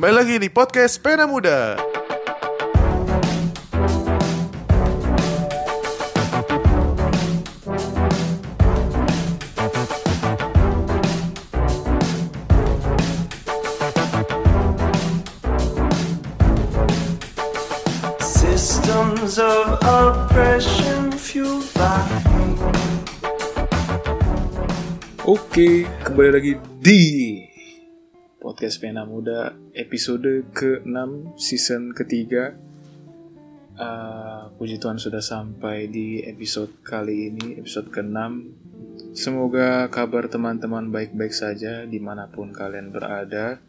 Kembali lagi di podcast Pena Muda. Systems of oppression fueled by Oke, kembali lagi di podcast Pena Muda episode ke-6 season ketiga. Uh, puji Tuhan sudah sampai di episode kali ini, episode ke-6. Semoga kabar teman-teman baik-baik saja di mana pun kalian berada.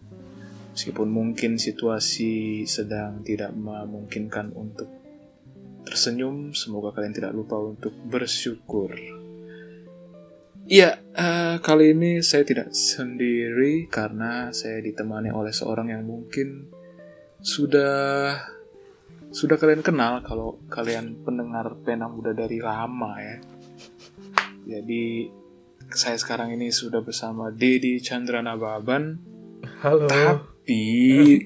Meskipun mungkin situasi sedang tidak memungkinkan untuk tersenyum, semoga kalian tidak lupa untuk bersyukur. Iya, eh, kali ini saya tidak sendiri karena saya ditemani oleh seorang yang mungkin sudah sudah kalian kenal kalau kalian pendengar pena muda dari lama ya. Jadi saya sekarang ini sudah bersama Dedi Chandra Nababan, Halo. tapi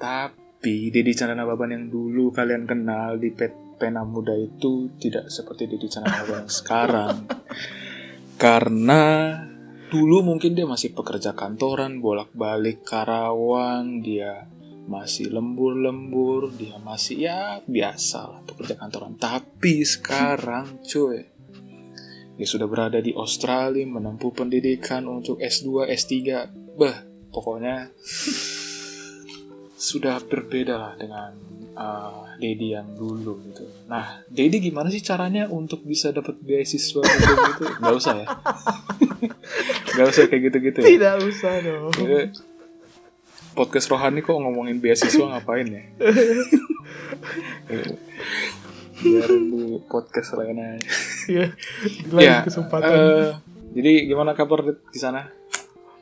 tapi Dedi Chandra Nababan yang dulu kalian kenal di Pet- pena muda itu tidak seperti Dedi Chandra Nababan yang sekarang karena dulu mungkin dia masih pekerja kantoran bolak-balik Karawang dia masih lembur-lembur dia masih ya biasa lah pekerja kantoran. Tapi sekarang cuy dia sudah berada di Australia menempuh pendidikan untuk S2 S3 bah pokoknya sudah berbeda lah dengan uh, Dedi yang dulu gitu. Nah, Dedi gimana sih caranya untuk bisa dapat beasiswa gitu gitu? Gak usah ya. Gak usah kayak gitu-gitu ya. Tidak usah dong. Jadi, podcast rohani kok ngomongin beasiswa ngapain ya? Biar di podcast lain aja. Ya, lain Ya, kesempatan. eh, jadi gimana kabar di sana?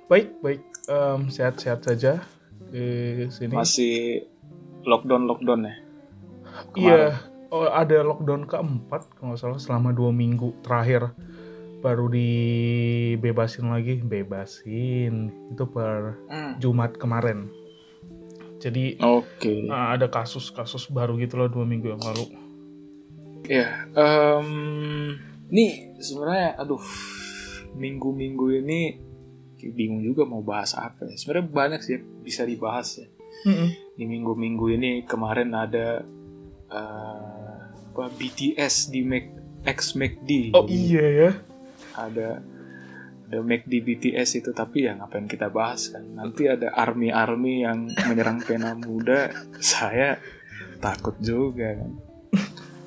baik, baik. Em, sehat-sehat saja di sini. Masih lockdown lockdown ya? Iya. Oh, ada lockdown keempat kalau nggak salah selama dua minggu terakhir baru dibebasin lagi bebasin itu per Hmm. Jumat kemarin jadi Oke. eh, ada kasus-kasus baru gitu loh dua minggu yang lalu Ya, em, nih sebenarnya, aduh, minggu-minggu ini bingung juga mau bahas apa ya. Sebenarnya banyak sih bisa dibahas ya. Di minggu-minggu ini kemarin ada eh, apa BTS di Mac X McD. oh iya ya Ada ada McD BTS itu tapi ya ngapain kita bahas kan. Nanti ada army-army yang menyerang pena muda, saya takut juga kan.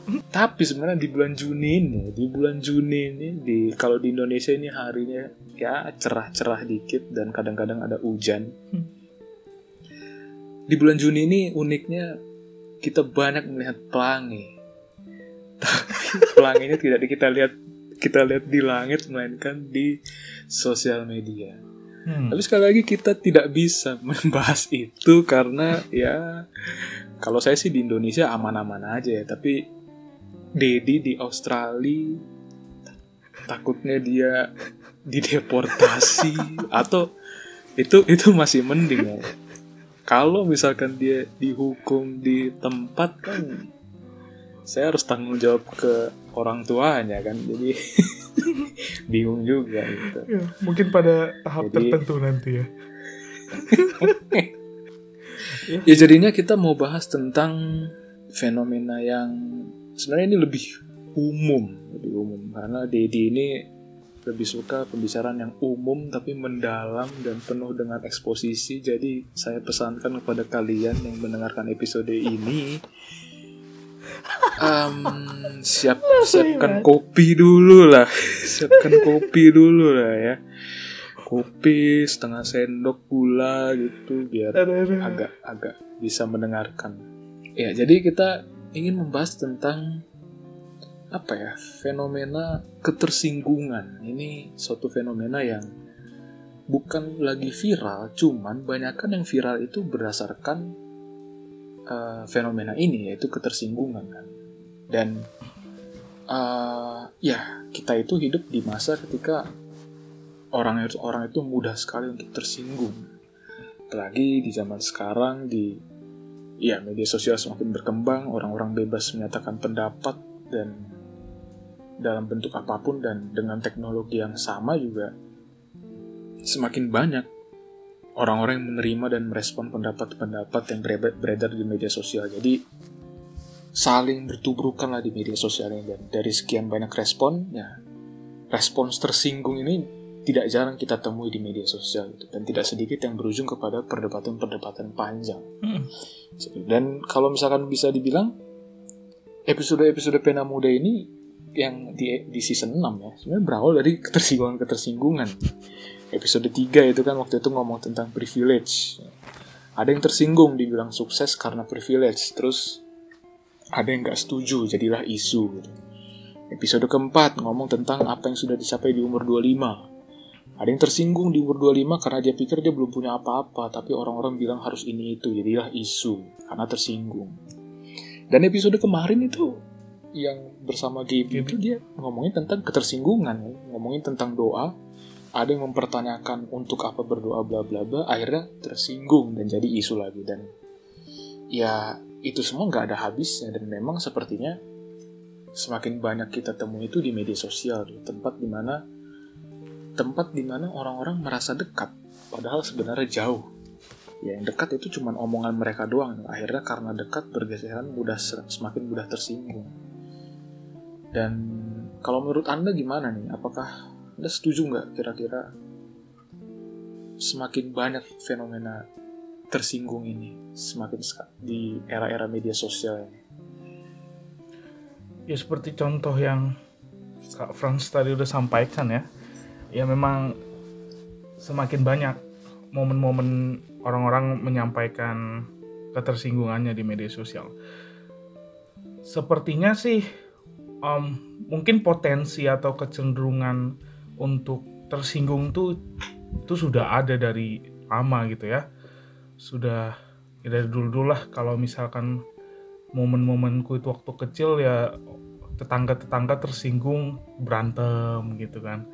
Tapi sebenarnya di bulan Juni ini, di bulan Juni ini, di kalau di Indonesia ini harinya ya cerah-cerah dikit dan kadang-kadang ada hujan. Hmm. Di bulan Juni ini uniknya kita banyak melihat pelangi. Tapi pelanginya tidak di- kita lihat kita lihat di langit melainkan di sosial media. Hmm. Tapi sekali lagi kita tidak bisa membahas itu karena ya kalau saya sih di Indonesia aman-aman aja ya, tapi Dedi di Australia takutnya dia dideportasi atau itu itu masih mending ya. Kalau misalkan dia dihukum di tempat kan saya harus tanggung jawab ke orang tuanya kan. Jadi bingung juga gitu. Ya, mungkin pada tahap Jadi- tertentu nanti ya Ya jadinya kita mau bahas tentang fenomena yang sebenarnya ini lebih umum, lebih umum karena Dedi ini lebih suka pembicaraan yang umum tapi mendalam dan penuh dengan eksposisi. Jadi saya pesankan kepada kalian yang mendengarkan episode ini em, siap siapkan kopi dulu lah, siapkan kopi dulu lah ya. Kopi setengah sendok gula gitu biar agak agak bisa mendengarkan. Ya, jadi kita ingin membahas tentang apa ya fenomena ketersinggungan. Ini suatu fenomena yang bukan lagi viral, cuman banyakkan yang viral itu berdasarkan eh, fenomena ini yaitu ketersinggungan kan. Dan eh, ya kita itu hidup di masa ketika orang itu orang itu mudah sekali untuk tersinggung apalagi di zaman sekarang di ya media sosial semakin berkembang orang-orang bebas menyatakan pendapat dan dalam bentuk apa pun dan dengan teknologi yang sama juga semakin banyak orang-orang yang menerima dan merespon pendapat-pendapat yang beredar- di media sosial. Jadi saling bertubrukan lah di media sosial ini. Dan dari sekian banyak respon ya respons tersinggung ini tidak jarang kita temui di media sosial gitu. dan tidak sedikit yang berujung kepada perdebatan-perdebatan panjang Hmm. dan kalau misalkan bisa dibilang episode-episode pena muda ini yang di, di season 6 ya sebenarnya berawal dari ketersinggungan-ketersinggungan episode 3 itu kan waktu itu ngomong tentang privilege ada yang tersinggung dibilang sukses karena privilege terus ada yang nggak setuju jadilah isu gitu. episode keempat ngomong tentang apa yang sudah dicapai di umur 25 ada yang tersinggung di umur 25 karena dia pikir dia belum punya apa-apa tapi orang-orang bilang harus ini itu jadilah isu karena tersinggung. Dan episode kemarin itu yang bersama Gaby itu dia ngomongin tentang ketersinggungan ngomongin tentang doa. Ada yang mempertanyakan untuk apa berdoa bla bla bla akhirnya tersinggung dan jadi isu lagi. Dan ya itu semua nggak ada habisnya dan memang sepertinya semakin banyak kita temui itu di media sosial di tempat di mana tempat di mana orang-orang merasa dekat padahal sebenarnya jauh. Ya yang dekat itu cuma omongan mereka doang. Akhirnya karena dekat bergeseran mudah semakin mudah tersinggung. Dan kalau menurut anda gimana nih? Apakah anda setuju nggak kira-kira semakin banyak fenomena tersinggung ini semakin di era-era media sosial ini? Ya seperti contoh yang Kak Franz tadi udah sampaikan ya. Ya memang semakin banyak momen-momen orang-orang menyampaikan ketersinggungannya di media sosial. Sepertinya sih em, mungkin potensi atau kecenderungan untuk tersinggung tuh itu sudah ada dari lama gitu ya. Sudah ya dari dulu-dulu lah kalau misalkan momen-momenku itu waktu kecil ya tetangga-tetangga tersinggung berantem gitu kan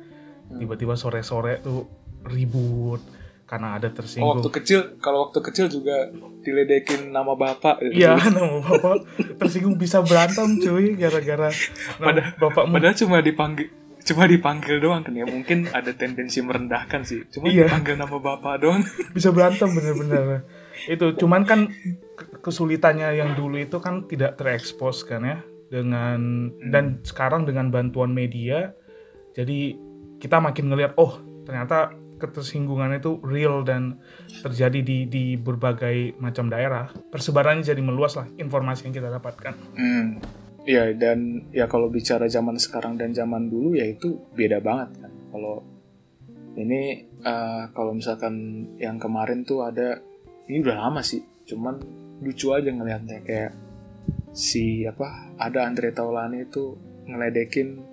tiba-tiba sore-sore tuh ribut karena ada Oh, tersinggung. Waktu kecil, kalau waktu kecil juga diledekin nama bapak. gitu. Iya, nama bapak. Tersinggung bisa berantem cuy gara-gara Pada- bapak Padahal cuma dipanggil cuma dipanggil doang kan ya. Mungkin ada tendensi merendahkan sih. Cuma Iya. dipanggil nama bapak doang. Bisa berantem bener-bener. Itu cuman kan ke- kesulitannya yang dulu itu kan tidak terekspos kan ya dengan dan sekarang dengan bantuan media jadi kita makin ngelihat oh ternyata ketersinggungan itu real dan terjadi di di berbagai macam daerah. Persebarannya jadi meluas lah informasi yang kita dapatkan. Hmm. ya dan ya kalau bicara zaman sekarang dan zaman dulu ya itu beda banget kan. Kalau ini eh, kalau misalkan yang kemarin tuh ada ini udah lama sih cuman lucu aja ngelihatnya kayak si apa ada Andre Taulani itu ngeledekin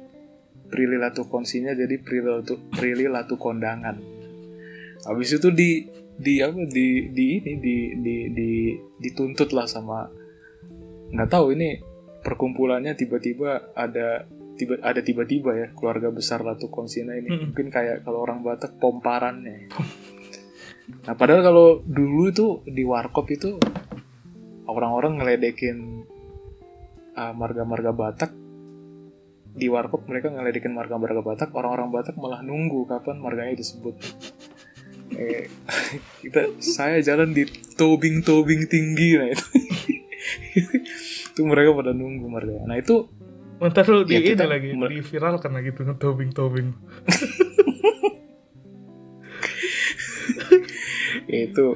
Prilly Latukonsinya jadi Prilly Latu, Prilly Latukondangan. Habis itu di di apa di di ini di di di dituntut lah sama nggak tahu ini perkumpulannya tiba-tiba ada tiba ada tiba-tiba ya keluarga besar Latukonsina ini Mm-mm. mungkin kayak kalau orang Batak pomparannya. Nah padahal kalau dulu itu di warkop itu orang-orang ngeledekin uh, marga-marga Batak di warkop mereka ngeledekin marga-marga Batak orang-orang Batak malah nunggu kapan marganya disebut. Eh, kita saya jalan di tobing-tobing tinggi nah itu. Itu mereka pada nunggu marganya. Nah itu Bentar lu di Ya, ini lagi di viral karena gitu ngetobing-tobing. ya itu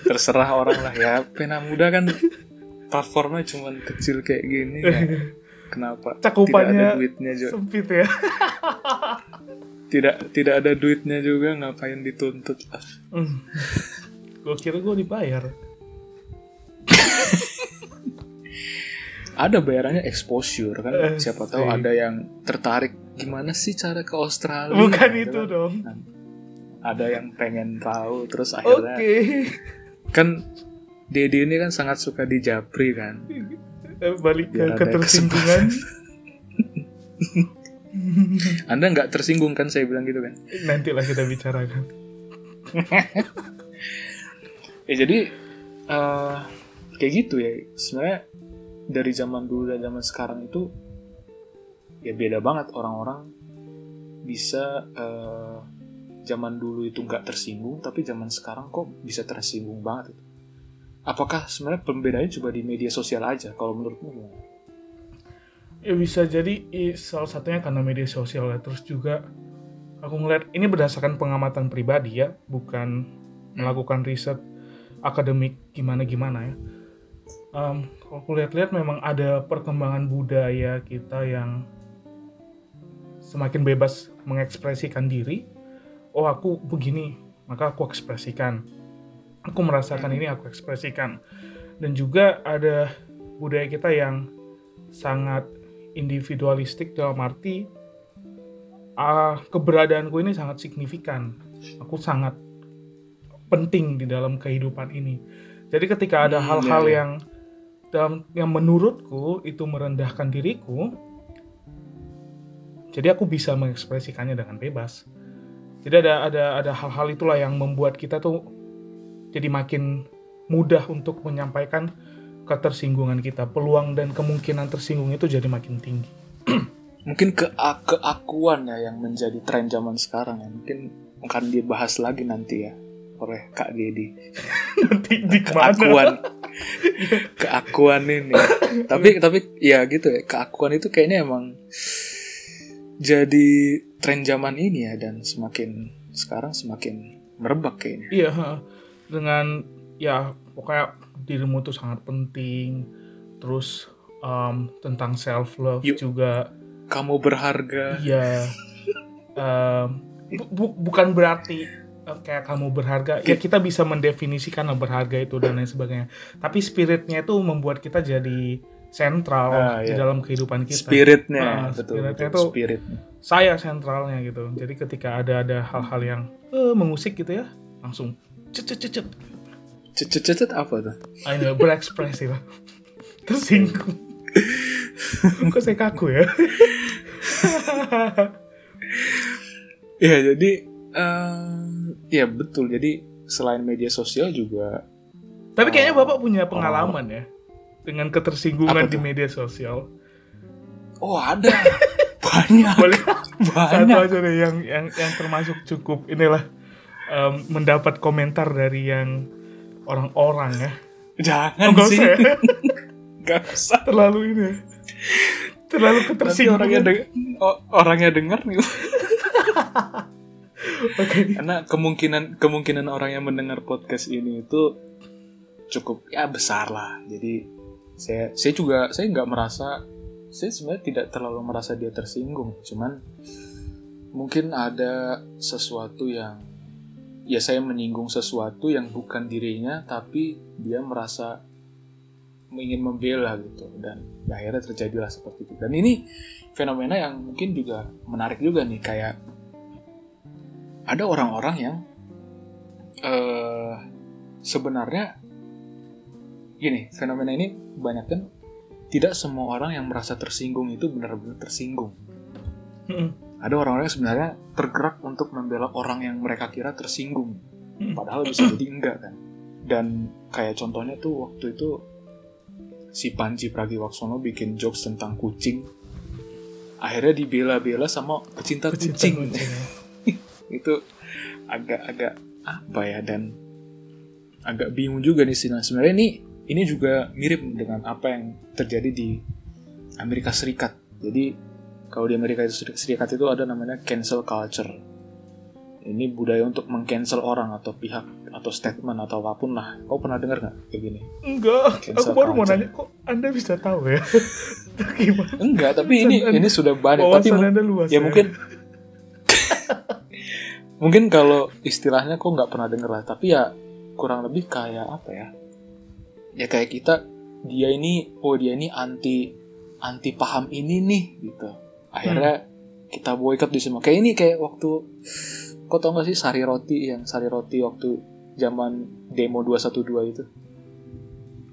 terserah orang lah ya. Pena muda kan platformnya cuman kecil kayak gini ya kenapa Cakupannya tidak ada duitnya juga Sempit ya. tidak tidak ada duitnya juga ngapain dituntut Hmm. gue kira gue dibayar. ada bayarannya exposure kan Eh, siapa tahu sih. ada yang tertarik gimana sih cara ke Australia Bukan gitu itu kan. dong. ada yang pengen tahu terus Oke. akhirnya kan Dedi ini kan sangat suka di Japri kan Balik ke ketersinggungan. Anda nggak tersinggung kan saya bilang gitu kan Nanti lah kita bicarakan. ya jadi eh, kayak gitu ya sebenarnya dari zaman dulu dan zaman sekarang itu ya beda banget orang-orang bisa eh, zaman dulu itu nggak tersinggung tapi zaman sekarang kok bisa tersinggung banget itu apakah sebenarnya pembedaannya coba di media sosial aja kalau menurutmu gimana? Ya bisa jadi salah satunya karena media sosial ya. Terus juga aku ngeliat ini berdasarkan pengamatan pribadi ya, bukan melakukan riset akademik gimana-gimana ya. Em, kalau aku lihat-lihat memang ada perkembangan budaya kita yang semakin bebas mengekspresikan diri. Oh aku begini, maka aku ekspresikan. Aku merasakan ini, aku ekspresikan. Dan juga ada budaya kita yang sangat individualistik dalam arti ah, keberadaanku ini sangat signifikan. Aku sangat penting di dalam kehidupan ini. Jadi ketika ada Hmm, hal-hal iya. yang dalam yang menurutku itu merendahkan diriku, jadi aku bisa mengekspresikannya dengan bebas. Jadi ada ada ada hal-hal itulah yang membuat kita tuh jadi makin mudah untuk menyampaikan ketersinggungan kita. Peluang dan kemungkinan tersinggung itu jadi makin tinggi. mungkin ke keakuan ya yang menjadi tren zaman sekarang ya. Mungkin akan dibahas lagi nanti ya oleh Kak Dedi Nanti di keakuan. Keakuan ini. Tapi tapi ya gitu ya. Keakuan itu kayaknya emang jadi tren zaman ini ya. Dan semakin sekarang semakin merebak kayaknya. Iya. Dengan ya pokoknya dirimu tuh sangat penting. Terus em, tentang self love Yuk. juga. kamu berharga Iya. Em, bu- bu- bukan berarti eh, kayak kamu berharga. Ya kita bisa mendefinisikan lah berharga itu dan lain sebagainya. Tapi spiritnya itu membuat kita jadi sentral Ah, di iya. dalam kehidupan kita. spiritnya Ah, betul spiritnya betul tuh- spiritnya saya sentralnya gitu. Jadi ketika ada ada hal-hal yang eh, mengusik gitu ya, langsung cet cet cet cet. cecet apa tuh ini berekspresi lah. Tersinggung. Kok saya kaku ya? ya jadi em, ya betul jadi selain media sosial juga Tapi kayaknya Oh. Bapak punya pengalaman ya dengan ketersinggungan di media sosial. oh ada banyak Boleh satu banyak aja deh yang yang yang termasuk cukup inilah em, mendapat komentar dari yang orang-orang ya. jangan Enggak sih usah ya. nggak usah Terlalu ini. ya. Terlalu ketersinggungan. orangnya deng- o- orangnya dengar nih Oke. karena kemungkinan kemungkinan orang yang mendengar podcast ini itu cukup ya besar lah jadi saya saya juga saya nggak merasa saya sebenarnya tidak terlalu merasa dia tersinggung cuman mungkin ada sesuatu yang ya saya menyinggung sesuatu yang bukan dirinya tapi dia merasa ingin membela gitu. Dan ya akhirnya terjadilah seperti itu. Dan ini fenomena yang mungkin juga menarik juga nih kayak ada orang-orang yang eh sebenarnya gini fenomena ini banyak kan? Tidak semua orang yang merasa tersinggung itu benar-benar tersinggung. Ada orang-orang yang sebenarnya tergerak untuk membela orang yang mereka kira tersinggung. Hmm. padahal bisa jadi enggak kan? Dan kayak contohnya tuh waktu itu si Panji Pragiwaksono bikin jokes tentang kucing. Akhirnya dibela-bela sama pecinta, Pecinta kucing, kucing, ya. itu agak-agak apa ya dan agak bingung juga nih sih. Nah, sebenarnya ini ini juga mirip dengan apa yang terjadi di Amerika Serikat. Jadi kalau di Amerika Serikat itu ada namanya cancel culture. Ini budaya untuk mengcancel orang atau pihak atau statement atau apa pun lah. Kau pernah dengar nggak kayak gini? Enggak, aku Cancel baru mau culture. nanya kok Anda bisa tahu ya? Gimana? enggak tapi ini Wawasan- ini sudah banyak tapi Anda luas ya mungkin mungkin kalau istilahnya kok nggak pernah denger lah. Tapi ya kurang lebih kayak apa ya? Ya kayak kita dia ini oh dia ini anti anti paham ini nih gitu akhirnya kita boykot di semua. Kayak ini kayak waktu kok tau gak sih sari roti yang sari roti waktu zaman demo 212 itu?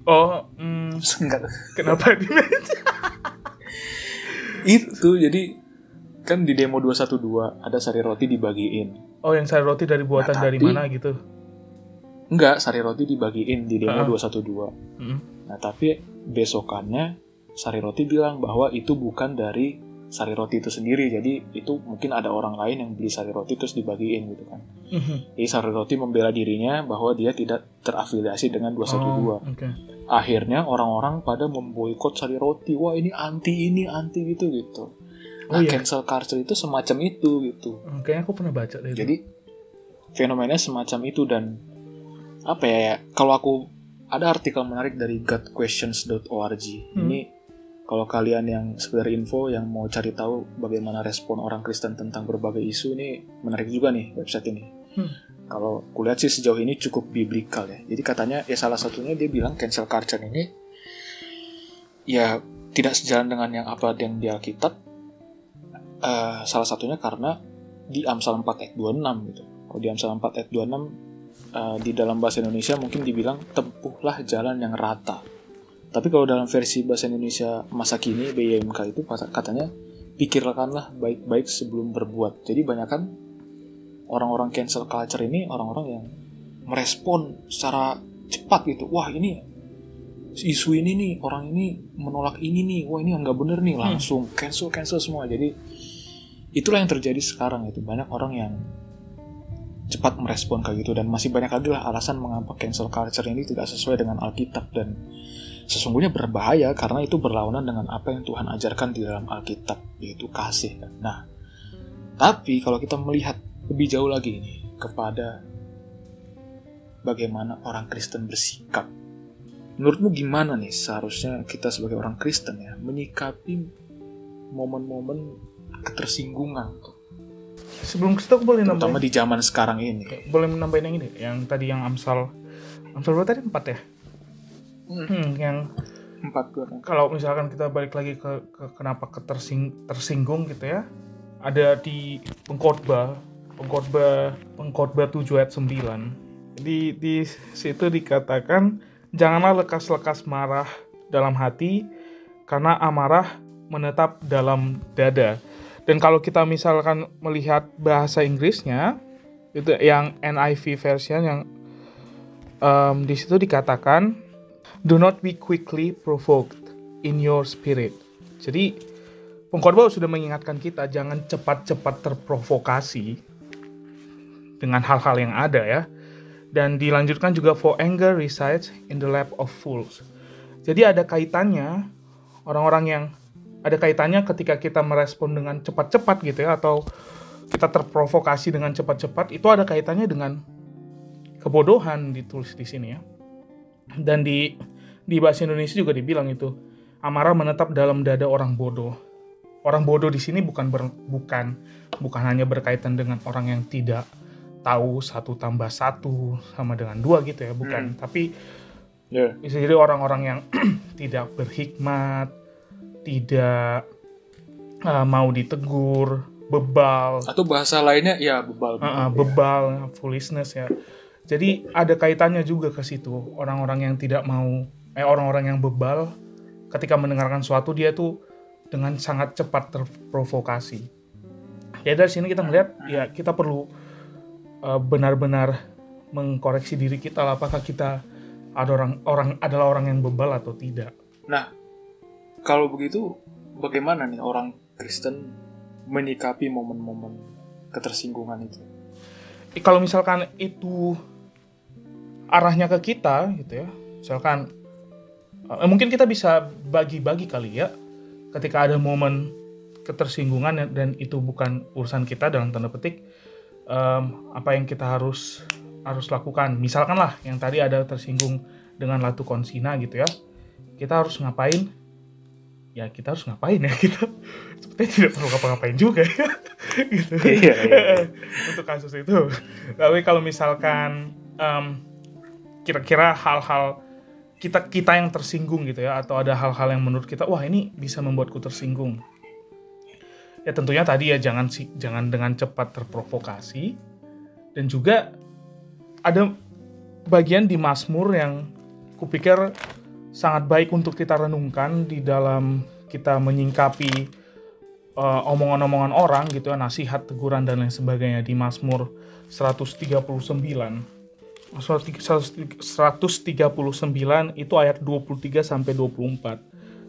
Oh, hmm, enggak. Kenapa di itu jadi kan di demo 212 ada sari roti dibagiin. Oh, yang sari roti dari buatan Nah, dari tapi- mana gitu? enggak sari roti dibagiin di demo Ah. 212 Mm. nah tapi besokannya sari roti bilang bahwa itu bukan dari sari roti itu sendiri jadi itu mungkin ada orang lain yang beli sari roti terus dibagiin gitu kan Mhm. jadi sari roti membela dirinya bahwa dia tidak terafiliasi dengan 212 Oh, oke. akhirnya orang-orang pada memboikot sari roti wah ini anti ini anti gitu gitu Oh, nah iya. cancel culture itu semacam itu gitu Oh, Kayaknya aku pernah baca itu. jadi fenomenanya semacam itu dan apa ya, ya, kalau aku ada artikel menarik dari godquestions.org Hmm. ini kalau kalian yang sekedar info yang mau cari tahu bagaimana respon orang Kristen tentang berbagai isu ini menarik juga nih website ini Hmm. kalau kulihat sih sejauh ini cukup biblikal ya jadi katanya ya salah satunya dia bilang cancel culture ini ya tidak sejalan dengan yang apa yang di Alkitab Eh, salah satunya karena di Amsal 4 ayat 26 gitu. Kalau di Amsal 4 ayat 26 eh, di dalam bahasa Indonesia mungkin dibilang tempuhlah jalan yang rata. Tapi kalau dalam versi bahasa Indonesia masa kini BYMK itu kata- katanya pikirkanlah baik-baik sebelum berbuat. Jadi banyak kan orang-orang cancel culture ini orang-orang yang merespon secara cepat gitu. Wah ini isu ini nih orang ini menolak ini nih. Wah ini nggak bener nih langsung cancel cancel semua. Jadi itulah yang terjadi sekarang itu banyak orang yang cepat merespon kayak gitu dan masih banyak lagi lah alasan mengapa cancel culture ini tidak sesuai dengan Alkitab dan sesungguhnya berbahaya karena itu berlawanan dengan apa yang Tuhan ajarkan di dalam Alkitab yaitu kasih kan. Nah, tapi kalau kita melihat lebih jauh lagi nih kepada bagaimana orang Kristen bersikap. Menurutmu gimana nih seharusnya kita sebagai orang Kristen ya menyikapi momen-momen ketersinggungan Sebelum kita boleh terutama nambahin. di zaman sekarang ini. Boleh menambahin yang ini, yang tadi yang Amsal. Amsal berapa tadi empat ya? Hmm, yang Empat kalau misalkan kita balik lagi ke, ke kenapa ketersing tersinggung gitu ya ada di pengkhotbah pengkhotbah pengkhotbah 7 ayat 9 di di situ dikatakan janganlah lekas-lekas marah dalam hati karena amarah menetap dalam dada. Dan kalau kita misalkan melihat bahasa Inggrisnya itu yang NIV version yang em, di situ dikatakan do not be quickly provoked in your spirit. Jadi pengkhotbah sudah mengingatkan kita jangan cepat-cepat terprovokasi dengan hal-hal yang ada ya. Dan dilanjutkan juga for anger resides in the lap of fools. Jadi ada kaitannya orang-orang yang ada kaitannya ketika kita merespon dengan cepat-cepat gitu ya atau kita terprovokasi dengan cepat-cepat itu ada kaitannya dengan kebodohan ditulis di sini ya. Dan di di bahasa Indonesia juga dibilang itu amarah menetap dalam dada orang bodoh. Orang bodoh di sini bukan ber- bukan bukan hanya berkaitan dengan orang yang tidak tahu satu tambah satu sama dengan dua gitu ya, bukan. Tapi Ya. bisa jadi orang-orang yang tidak berhikmat, tidak uh, mau ditegur, bebal, Atau bahasa lainnya ya bebal. Uh, uh, bebal, foolishness ya. Jadi ada kaitannya juga ke situ. Orang-orang yang tidak mau, eh orang-orang yang bebal, ketika mendengarkan suatu dia tuh dengan sangat cepat terprovokasi. Ya dari sini kita melihat ya kita perlu uh, benar-benar mengkoreksi diri kita lah, apakah kita ada orang orang adalah orang yang bebal atau tidak. Nah, kalau begitu bagaimana nih orang Kristen menyikapi momen-momen ketersinggungan itu? Eh, kalau misalkan itu arahnya ke kita gitu ya. Misalkan eh, mungkin kita bisa bagi-bagi kali ya ketika ada momen ketersinggungan dan- itu bukan urusan kita dalam tanda petik em, apa yang kita harus harus lakukan. Misalkan lah yang tadi ada tersinggung dengan latu konsina gitu ya. Kita harus ngapain? Ya kita harus ngapain ya kita sepertinya tidak perlu ngapa-ngapain juga ya gitu. Iya, iya, iya. untuk kasus itu. Tapi kalau misalkan em, kira-kira hal-hal kita kita yang tersinggung gitu ya, atau ada hal-hal yang menurut kita wah ini bisa membuatku tersinggung. Ya tentunya tadi ya jangan jangan dengan cepat terprovokasi dan juga ada bagian di Mazmur yang kupikir sangat baik untuk kita renungkan di dalam kita menyingkapi eh, omongan-omongan orang gitu ya, nasihat, teguran dan lain sebagainya di Mazmur 139. Mazmur 139 itu ayat 23 sampai 24.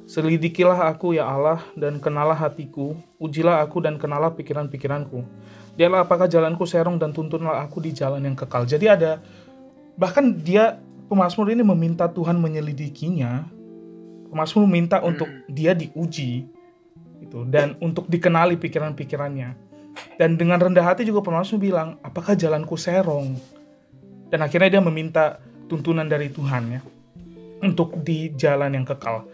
Selidikilah aku ya Allah dan kenalah hatiku, ujilah aku dan kenalah pikiran-pikiranku. Dialah apakah jalanku serong dan tuntunlah aku di jalan yang kekal. Jadi ada bahkan dia pemazmur ini meminta Tuhan menyelidikinya. Pemazmur meminta untuk dia diuji itu dan untuk dikenali pikiran-pikirannya. Dan dengan rendah hati juga pemazmur bilang, apakah jalanku serong? Dan akhirnya dia meminta tuntunan dari Tuhan ya untuk di jalan yang kekal.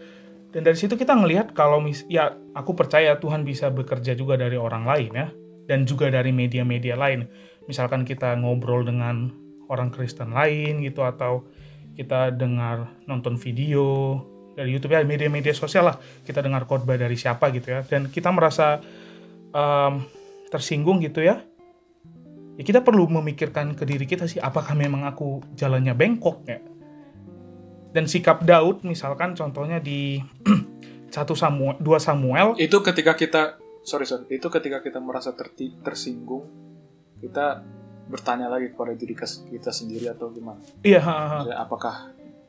Dan dari situ kita ngelihat kalau mis ya aku percaya Tuhan bisa bekerja juga dari orang lain ya dan juga dari media-media lain. Misalkan kita ngobrol dengan orang Kristen lain gitu atau kita dengar nonton video dari YouTube ya media-media sosial lah kita dengar khotbah dari siapa gitu ya dan kita merasa um, tersinggung gitu ya ya kita perlu memikirkan ke diri kita sih apakah memang aku jalannya bengkok ya? Dan sikap Daud misalkan contohnya di satu Samuel dua Samuel. Itu ketika kita sorry sorry, itu ketika kita merasa terti, tersinggung, kita bertanya lagi kepada diri kita sendiri atau gimana? iya ha, ha, ha. Maksudnya, Apakah?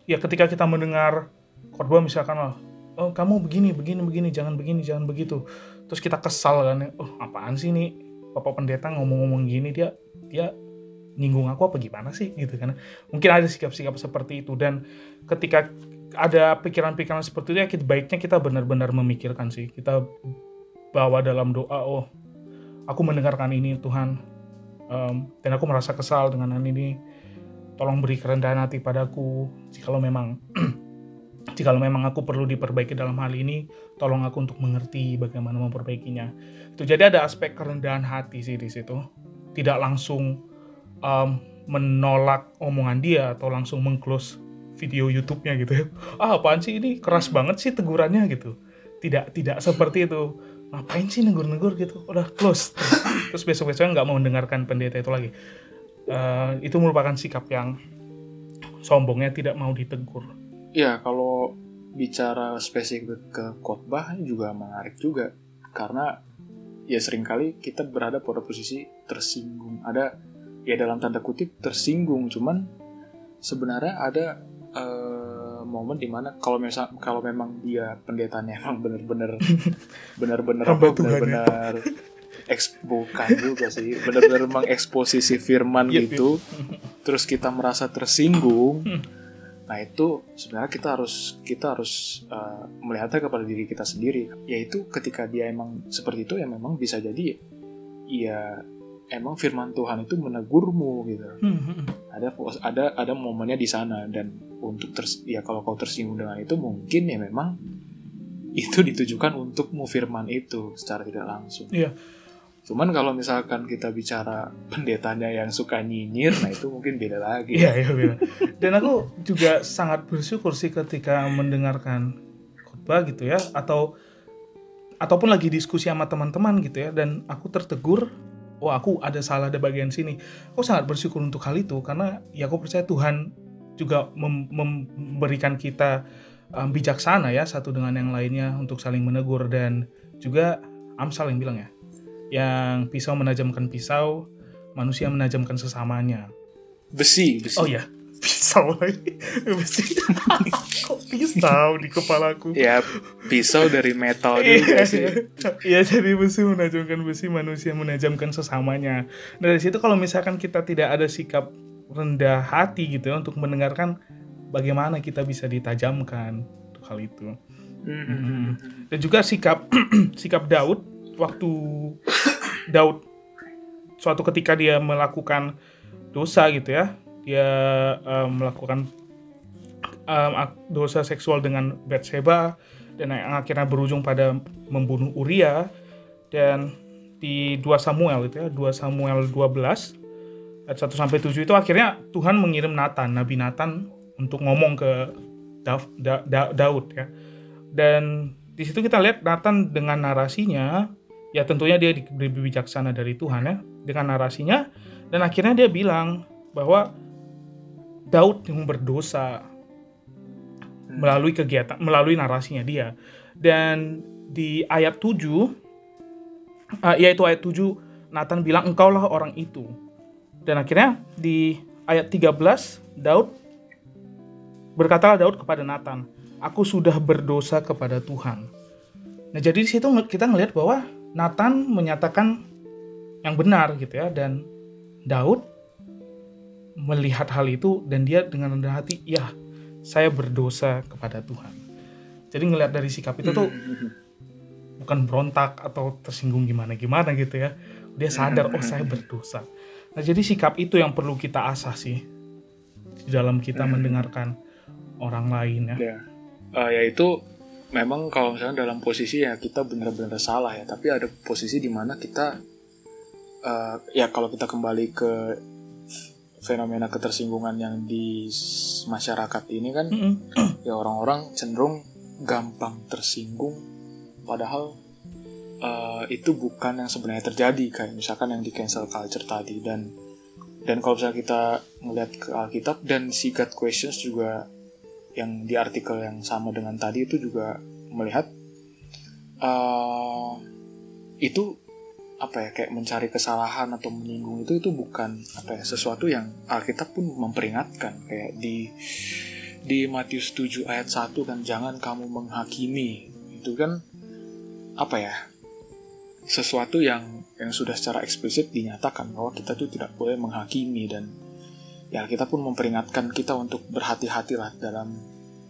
Ya ketika kita mendengar khotbah misalkan oh, oh kamu begini begini begini jangan begini jangan begitu. Terus kita kesal kan ya, oh apaan sih nih bapak pendeta ngomong-ngomong gini dia dia nyinggung aku apa gimana sih gitu kan. Mungkin ada sikap-sikap seperti itu dan ketika ada pikiran-pikiran seperti itu ya kita, baiknya kita benar-benar memikirkan sih. Kita bawa dalam doa oh aku mendengarkan ini Tuhan. Em, dan aku merasa kesal dengan hal ini. Tolong beri kerendahan hati padaku. Jikalau memang jikalau memang aku perlu diperbaiki dalam hal ini tolong aku untuk mengerti bagaimana memperbaikinya itu jadi ada aspek kerendahan hati sih di situ. Tidak langsung em, menolak omongan dia atau langsung mengclose video YouTube-nya gitu ya. Ah apaan sih ini? Keras banget sih tegurannya gitu. Tidak tidak seperti itu. Ngapain sih negur-negur gitu? Udah close. Terus besok-besoknya nggak mau mendengarkan pendeta itu lagi. Eh, itu merupakan sikap yang sombongnya tidak mau ditegur. Ya kalau bicara spesifik ke khotbah juga menarik juga. Karena ya sering kali kita berada pada posisi tersinggung. Ada ya dalam tanda kutip tersinggung. Cuman sebenarnya ada eh, momen di mana kalau misal kalau memang dia pendetanya emang bener-bener bener-bener ya. bener-bener eks bukan juga sih. Bener-bener mengeksposisi firman Iya, gitu. Terus kita merasa tersinggung. nah itu sebenarnya kita harus kita harus uh, melihatnya kepada diri kita sendiri yaitu ketika dia emang seperti itu ya memang bisa jadi ya emang firman Tuhan itu menegurmu gitu Hmm, ada ada ada momennya di sana dan untuk ters, ya kalau kau tersinggung dengan itu mungkin ya memang itu ditujukan untukmu firman itu secara tidak langsung. Iya. Cuman kalau misalkan kita bicara pendetanya yang suka nyinyir, nah itu mungkin beda lagi. Iya, iya, beda. Dan aku juga sangat bersyukur sih ketika mendengarkan khotbah gitu ya, atau ataupun lagi diskusi sama teman-teman gitu ya, dan aku tertegur, oh aku ada salah ada bagian sini. Aku sangat bersyukur untuk hal itu karena ya aku percaya Tuhan juga mem- memberikan kita um, bijaksana ya satu dengan yang lainnya untuk saling menegur dan juga Amsal yang bilang ya, yang pisau menajamkan pisau, manusia menajamkan sesamanya. Besi, besi. Oh ya, pisau lagi. Besi. Kok pisau di kepalaku? Ya pisau dari metal Iya, juga sih. Iya, jadi besi menajamkan besi, manusia menajamkan sesamanya. Dari situ kalau misalkan kita tidak ada sikap rendah hati gitu ya untuk mendengarkan bagaimana kita bisa ditajamkan untuk hal itu. Hmm. Dan juga sikap sikap Daud waktu Daud suatu ketika dia melakukan dosa gitu ya, dia eh, melakukan ak- dosa seksual dengan Bathsheba dan akhirnya berujung pada membunuh Uria dan di 2 Samuel itu ya, 2 Samuel 12 ayat 1 sampai 7 itu akhirnya Tuhan mengirim Nathan, Nabi Nathan untuk ngomong ke Daud ya. Dan di situ kita lihat Nathan dengan narasinya, ya tentunya dia diberi bijaksana dari Tuhan ya, dengan narasinya, dan akhirnya dia bilang bahwa Daud yang berdosa melalui kegiatan, melalui narasinya dia. Dan di ayat 7, eh, yaitu ayat 7, Nathan bilang, engkaulah orang itu. Dan akhirnya di ayat 13 Daud berkatalah Daud kepada Nathan, "Aku sudah berdosa kepada Tuhan." Nah, jadi di situ kita ngelihat bahwa Nathan menyatakan yang benar gitu ya dan Daud melihat hal itu dan dia dengan rendah hati, "Ya, saya berdosa kepada Tuhan." Jadi ngelihat dari sikap itu tuh bukan berontak atau tersinggung gimana-gimana gitu ya. Dia sadar, "Oh, saya berdosa." Nah, jadi sikap itu yang perlu kita asah sih di dalam kita mendengarkan orang lain ya. ya Eh, yaitu memang kalau misalnya dalam posisi ya kita benar-benar salah ya tapi ada posisi di mana kita eh, ya kalau kita kembali ke fenomena ketersinggungan yang di masyarakat ini kan Mm-mm. ya orang-orang cenderung gampang tersinggung padahal eh, itu bukan yang sebenarnya terjadi kayak misalkan yang di cancel culture tadi dan dan kalau misalnya kita melihat ke Alkitab dan si God questions juga yang di artikel yang sama dengan tadi itu juga melihat eh itu apa ya kayak mencari kesalahan atau menyinggung itu itu bukan apa ya sesuatu yang Alkitab pun memperingatkan. Kayak di di Matius 7 ayat 1 kan jangan kamu menghakimi. Itu kan apa ya sesuatu yang yang sudah secara eksplisit dinyatakan bahwa kita tuh tidak boleh menghakimi dan ya kita pun memperingatkan kita untuk berhati-hatilah dalam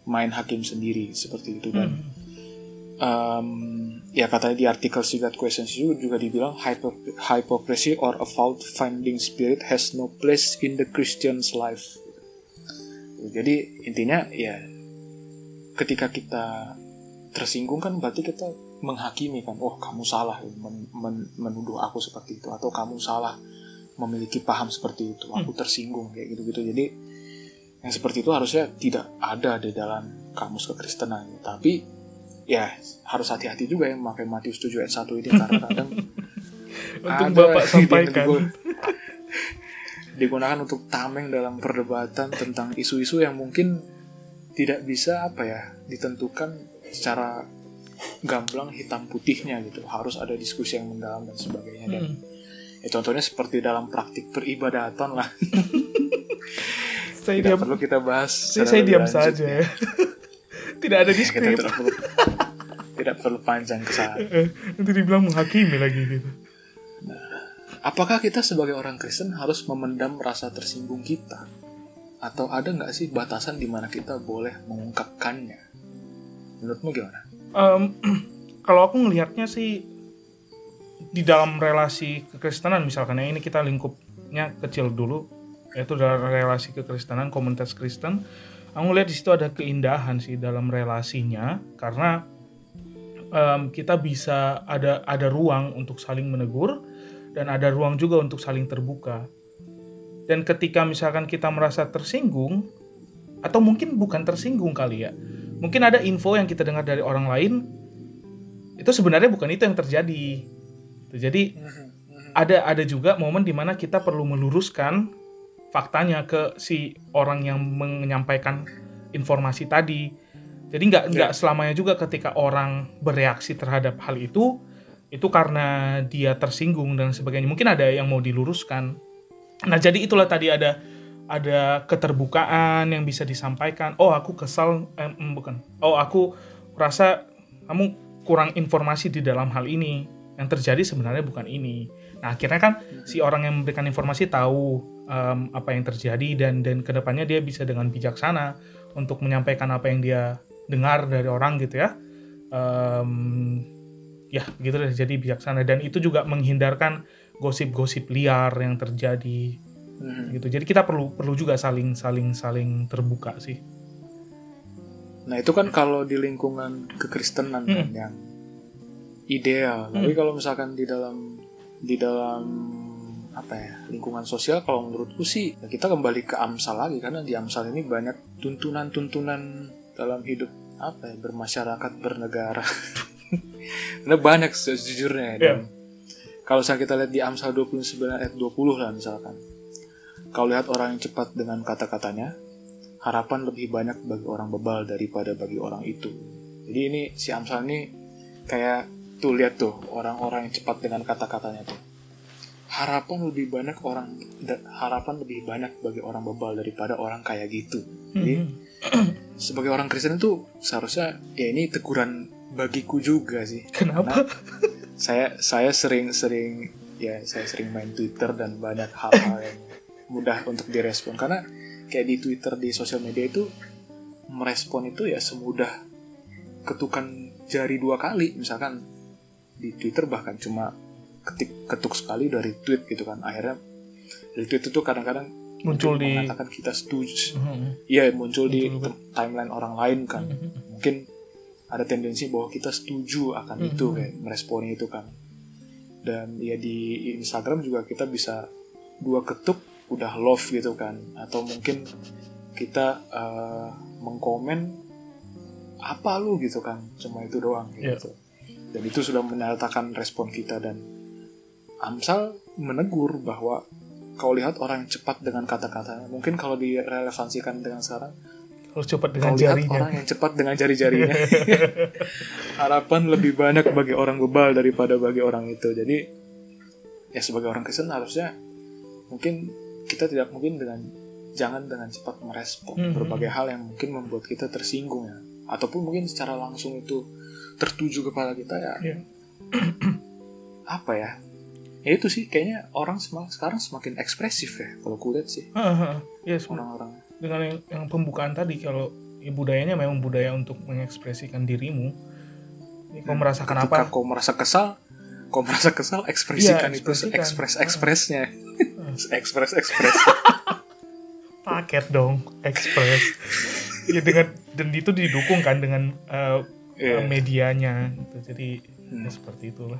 main hakim sendiri seperti itu dan Hmm. um, ya katanya di artikel Sigat Questions itu juga dibilang hypo- hypocrisy or a fault finding spirit has no place in the Christian's life jadi intinya ya ketika kita tersinggung kan berarti kita menghakimi kan oh kamu salah men- men- menuduh aku seperti itu atau kamu salah memiliki paham seperti itu. Aku tersinggung kayak gitu-gitu. Jadi yang seperti itu harusnya tidak ada di dalam kamus kekristenan. Tapi ya harus hati-hati juga yang memakai Matius 7 ayat 1 ini karena kadang Untuk ada Bapak sampaikan. digu- digunakan untuk tameng dalam perdebatan tentang isu-isu yang mungkin tidak bisa apa ya ditentukan secara gamblang hitam putihnya gitu. Harus ada diskusi yang mendalam dan sebagainya. Dan Hmm. Ya, contohnya seperti dalam praktik peribadatan lah Saya tidak diam, perlu kita bahas saya, saya diam lanjut saja ya. Tidak ada di skrip. tidak perlu tidak perlu panjang ke sana Eh, Nanti dibilang menghakimi lagi gitu. Apakah kita sebagai orang Kristen harus memendam rasa tersinggung kita? Atau ada nggak sih batasan di mana kita boleh mengungkapkannya? Menurutmu gimana? Em, kalau aku ngelihatnya sih di dalam relasi kekristenan misalkan ya ini kita lingkupnya kecil dulu yaitu dalam relasi kekristenan komunitas Kristen. Aku ngelihat di situ ada keindahan sih dalam relasinya karena em, kita bisa ada ada ruang untuk saling menegur dan ada ruang juga untuk saling terbuka. Dan ketika misalkan kita merasa tersinggung atau mungkin bukan tersinggung kali ya mungkin ada info yang kita dengar dari orang lain itu sebenarnya bukan itu yang terjadi Tuh, jadi ada ada juga momen di mana kita perlu meluruskan faktanya ke si orang yang menyampaikan informasi tadi. Jadi nggak nggak selamanya juga ketika orang bereaksi terhadap hal itu itu karena dia tersinggung dan sebagainya. Mungkin ada yang mau diluruskan. Nah jadi itulah tadi ada ada keterbukaan yang bisa disampaikan. Oh aku kesal eh, bukan. Oh aku rasa kamu kurang informasi di dalam hal ini yang terjadi sebenarnya bukan ini. Nah akhirnya kan si orang yang memberikan informasi tahu em, apa yang terjadi dan dan ke depannya dia bisa dengan bijaksana untuk menyampaikan apa yang dia dengar dari orang gitu ya. Em, ya gitu deh jadi bijaksana. Dan itu juga menghindarkan gosip-gosip liar yang terjadi Hmm. gitu. Jadi kita perlu perlu juga saling saling saling terbuka sih. Nah itu kan kalau di lingkungan kekristenan kan Hmm. yang ideal. Tapi kalau misalkan di dalam di dalam apa ya lingkungan sosial kalau menurutku sih ya kita kembali ke Amsal lagi karena di Amsal ini banyak tuntunan-tuntunan dalam hidup apa ya bermasyarakat bernegara. Karena banyak sejujurnya dan kalau misalnya kita lihat di Amsal 29 ayat 20 lah misalkan. Kalau lihat orang yang cepat dengan kata-katanya, harapan lebih banyak bagi orang bebal daripada bagi orang itu. Jadi ini si Amsal ini kayak tuh lihat tuh orang-orang yang cepat dengan kata-katanya tuh. harapan lebih banyak orang harapan lebih banyak bagi orang bebal daripada orang kayak gitu. Jadi Mhm. sebagai orang Kristen itu seharusnya ya ini teguran bagiku juga sih. Kenapa? Saya saya sering-sering ya saya sering main Twitter dan banyak hal-hal yang mudah untuk direspon karena kayak di Twitter di sosial media itu merespon itu ya semudah ketukan jari dua kali misalkan di Twitter bahkan cuma ketik ketuk sekali dari tweet gitu kan. Akhirnya dari tweet itu kadang-kadang Muncul di mengatakan kita setuju. Mhm. iya muncul di Muncul, timeline orang lain kan. Mhm. mungkin ada tendensi bahwa kita setuju akan Mhm. itu kayak meresponi itu kan. Dan ya di Instagram juga kita bisa dua ketuk udah love gitu kan. Atau mungkin kita eh, mengkomen apa lu? gitu kan. Cuma itu doang Iya. gitu dan itu sudah menyatakan respon kita dan Amsal menegur bahwa kau lihat orang yang cepat dengan kata-katanya mungkin kalau direlevansikan dengan sekarang harus cepat dengan kau lihat jarinya. orang yang cepat dengan jari-jarinya harapan lebih banyak bagi orang bebal daripada bagi orang itu jadi ya sebagai orang Kristen harusnya mungkin kita tidak mungkin dengan jangan dengan cepat merespon Mhm. berbagai hal yang mungkin membuat kita tersinggung ya ataupun mungkin secara langsung itu tertuju kepada kita ya Iya. apa ya ya itu sih kayaknya orang sem- sekarang semakin ekspresif ya kalau kulihat sih Heeh, ya sebenarnya orang-orang dengan yang, yang pembukaan tadi kalau ya, budayanya memang budaya untuk mengekspresikan dirimu. Ya, kau merasakan ketika apa? kau merasa kesal kau merasa kesal ekspresikan Iya, itu ekspresikan. ekspres ekspresnya ekspres ekspres Paket dong, ekspres. ya dengan dan itu didukung kan dengan eh, Iya. medianya gitu. Jadi Hmm. ya seperti itulah.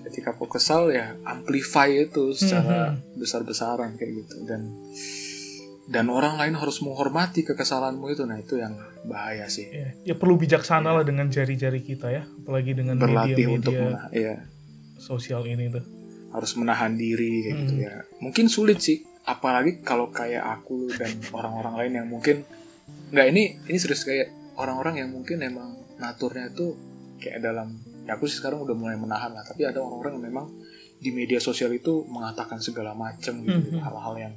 ketika kau kesal ya amplify itu secara Mhm. besar-besaran kayak gitu dan dan orang lain harus menghormati kekesalanmu itu nah itu yang bahaya sih Ya, ya perlu bijaksana lah dengan jari-jari kita ya, apalagi dengan berlatih untuk media-media menahan ya sosial ini tuh. harus menahan diri kayak gitu Hmm. ya mungkin sulit sih apalagi kalau kayak aku dan orang-orang lain yang mungkin nggak ini ini serius kayak orang-orang yang mungkin emang naturnya itu kayak dalam ya aku sih sekarang udah mulai menahan lah tapi ada orang-orang yang memang di media sosial itu mengatakan segala macam gitu Hmm. hal-hal yang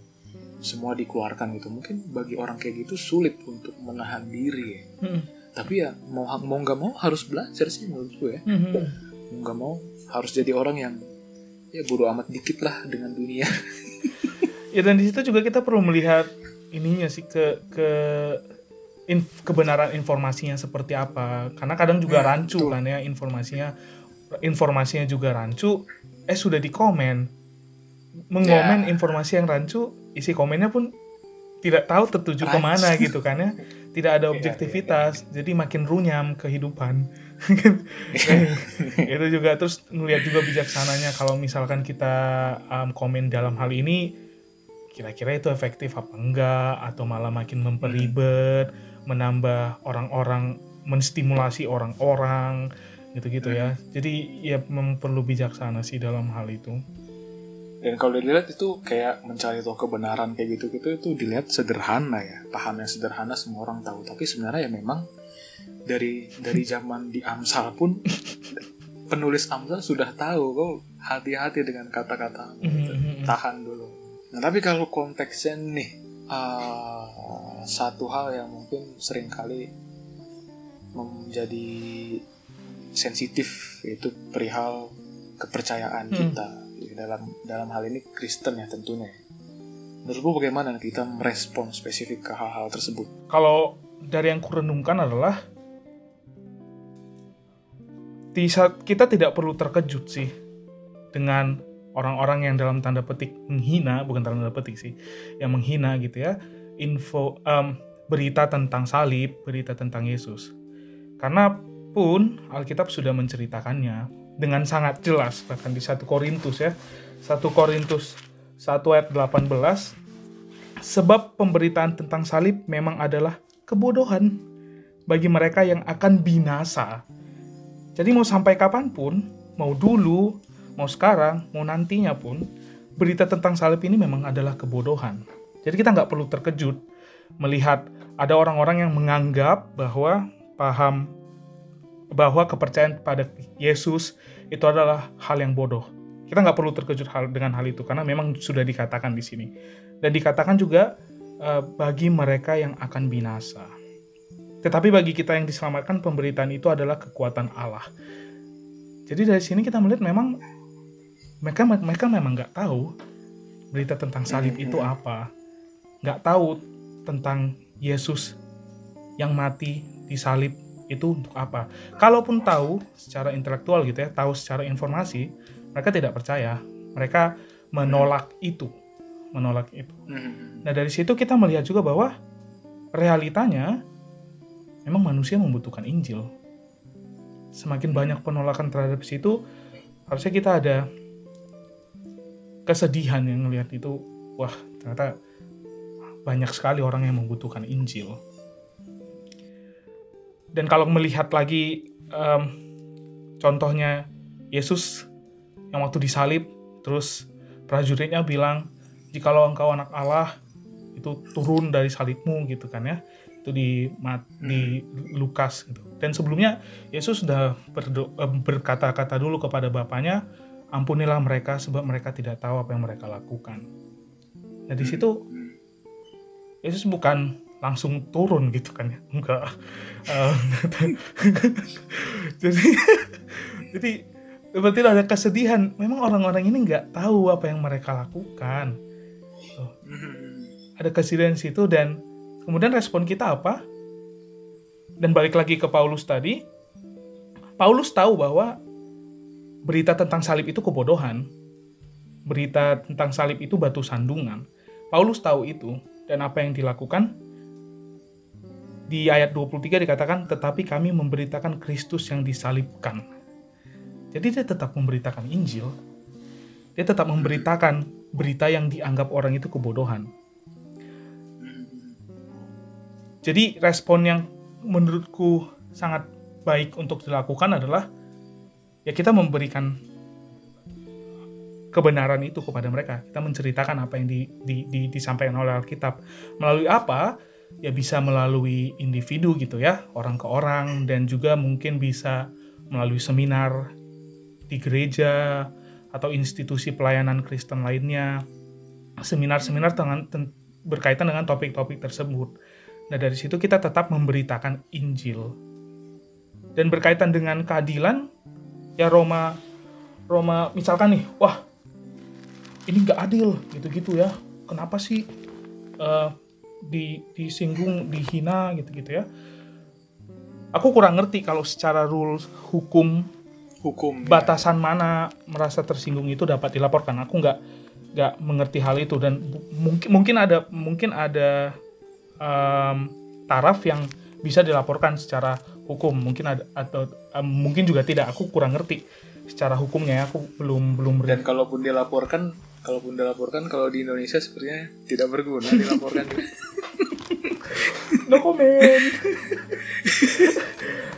semua dikeluarkan gitu mungkin bagi orang kayak gitu sulit untuk menahan diri ya. Hmm. tapi ya mau mau nggak mau harus belajar sih menurut gue ya Hmm. mau nggak mau harus jadi orang yang ya bodo amat dikit lah dengan dunia Ya dan di situ juga kita perlu melihat ininya sih ke ke inf- kebenaran informasinya seperti apa. Karena kadang juga Hmm, rancu betul. kan ya informasinya informasinya juga rancu eh sudah dikomen. Mengomen Ya. informasi yang rancu, isi komennya pun tidak tahu tertuju Rancu. ke mana gitu kan ya. Tidak ada Iya, objektivitas, jadi makin runyam kehidupan. itu juga terus ngelihat juga bijaksananya kalau misalkan kita um, komen dalam hal ini kira-kira itu efektif apa enggak atau malah makin memperibet menambah orang-orang menstimulasi orang-orang gitu-gitu ya. Jadi ya memang perlu bijaksana sih dalam hal itu. Dan kalau dilihat itu kayak mencari tahu kebenaran kayak gitu gitu itu dilihat sederhana ya. Paham yang sederhana semua orang tahu. Tapi sebenarnya ya memang dari dari zaman di Amsal pun penulis Amsal sudah tahu kok hati-hati dengan kata-kata Mhm. tahan dulu. Nah tapi kalau konteksnya nih uh, satu hal yang mungkin sering kali menjadi sensitif yaitu perihal kepercayaan Hmm. kita. Dalam dalam hal ini Kristen ya tentunya. Menurutmu bagaimana kita merespon spesifik ke hal-hal tersebut? Kalau dari yang kurenungkan adalah kita tidak perlu terkejut sih dengan orang-orang yang dalam tanda petik menghina bukan tanda petik sih yang menghina gitu ya info em, berita tentang salib berita tentang Yesus karena pun Alkitab sudah menceritakannya dengan sangat jelas bahkan di 1 Korintus ya 1 Korintus 1 ayat 18 sebab pemberitaan tentang salib memang adalah kebodohan bagi mereka yang akan binasa. Jadi mau sampai kapan pun, mau dulu, mau sekarang, mau nantinya pun, berita tentang salib ini memang adalah kebodohan. Jadi kita nggak perlu terkejut melihat ada orang-orang yang menganggap bahwa paham bahwa kepercayaan pada Yesus itu adalah hal yang bodoh, Kita nggak perlu terkejut hal dengan hal itu karena memang sudah dikatakan di sini. Dan dikatakan juga eh, bagi mereka yang akan binasa. Tetapi bagi kita yang diselamatkan pemberitaan itu adalah kekuatan Allah. Jadi dari sini kita melihat memang mereka mereka memang nggak tahu berita tentang salib itu apa, nggak tahu tentang Yesus yang mati di salib itu untuk apa. Kalaupun tahu secara intelektual gitu ya, tahu secara informasi, mereka tidak percaya. Mereka menolak itu, menolak itu. Hmm. Nah dari situ kita melihat juga bahwa realitanya memang manusia membutuhkan Injil. Semakin banyak penolakan terhadap situ, harusnya kita ada kesedihan yang melihat itu. Wah ternyata banyak sekali orang yang membutuhkan Injil. Dan kalau melihat lagi em, contohnya Yesus yang waktu disalib, terus prajuritnya bilang, jikalau engkau anak Allah, itu turun dari salibmu gitu kan ya itu di mat- di Lukas gitu dan sebelumnya Yesus sudah berkata-kata dulu kepada bapaknya ampunilah mereka sebab mereka tidak tahu apa yang mereka lakukan. Nah di situ Yesus bukan langsung turun gitu kan ya? Enggak. Eh, jadi jadi berarti ada kesedihan. Memang orang-orang ini nggak tahu apa yang mereka lakukan. Ada kesedihan di situ dan kemudian respon kita apa? Dan balik lagi ke Paulus tadi, Paulus tahu bahwa berita tentang salib itu kebodohan. Berita tentang salib itu batu sandungan. Paulus tahu itu dan apa yang dilakukan di ayat 23 dikatakan tetapi kami memberitakan Kristus yang disalibkan. Jadi dia tetap memberitakan Injil. Dia tetap memberitakan berita yang dianggap orang itu kebodohan. Jadi respon yang menurutku sangat baik untuk dilakukan adalah ya kita memberikan kebenaran itu kepada mereka. Kita menceritakan apa yang di, di- di- disampaikan oleh Alkitab. Melalui apa? Ya bisa melalui individu gitu ya, orang ke orang dan juga mungkin bisa melalui seminar di gereja atau institusi pelayanan Kristen lainnya. Seminar-seminar berkaitan dengan topik-topik tersebut. Nah, dari situ kita tetap memberitakan Injil. Dan berkaitan dengan keadilan, ya Roma Roma misalkan nih, wah ini nggak adil gitu-gitu ya. Kenapa sih eh, di disinggung, dihina gitu-gitu ya? Aku kurang ngerti kalau secara rules hukum Hukum. ya. batasan mana merasa tersinggung itu dapat dilaporkan. Aku nggak nggak mengerti hal itu dan mungkin mungkin ada mungkin ada em, taraf yang bisa dilaporkan secara hukum. Mungkin ada atau em, mungkin juga tidak. Aku kurang ngerti secara hukumnya. ya. Aku belum belum Dan kalaupun dilaporkan, kalaupun dilaporkan kalau di Indonesia sepertinya tidak berguna dilaporkan. no comment.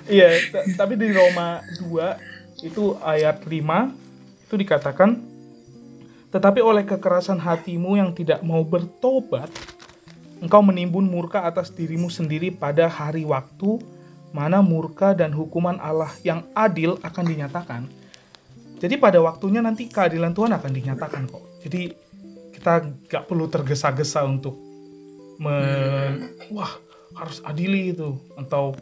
Iya, tapi di Roma 2 itu ayat 5 itu dikatakan tetapi oleh kekerasan hatimu yang tidak mau bertobat engkau menimbun murka atas dirimu sendiri pada hari waktu mana murka dan hukuman Allah yang adil akan dinyatakan. Jadi pada waktunya nanti keadilan Tuhan akan dinyatakan kok. Jadi kita nggak perlu tergesa-gesa untuk men wah harus adili itu. Atau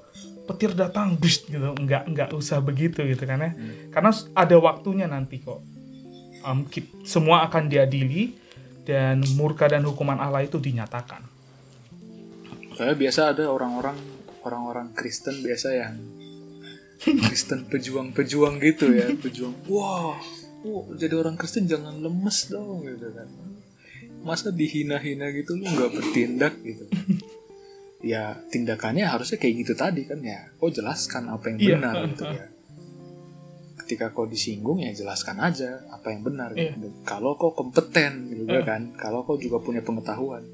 petir datang bus gitu. Nggak nggak usah begitu gitu kan ya. Karena s- ada waktunya nanti kok. Em, kit- semua akan diadili dan murka dan hukuman Allah itu dinyatakan. Kayak biasa ada orang-orang orang-orang Kristen biasa yang Kristen pejuang-pejuang gitu ya, pejuang. Wah, wah, jadi orang Kristen jangan lemes dong gitu kan. Masa dihina-hina gitu lu nggak bertindak gitu. Ya tindakannya harusnya kayak gitu tadi kan ya. Oh jelaskan apa yang Iya, benar uh, gitu ya. Ketika kau disinggung ya jelaskan aja apa yang benar. Iya. gitu. Kalau kau kompeten juga Uh. kan, kalau kau juga punya pengetahuan.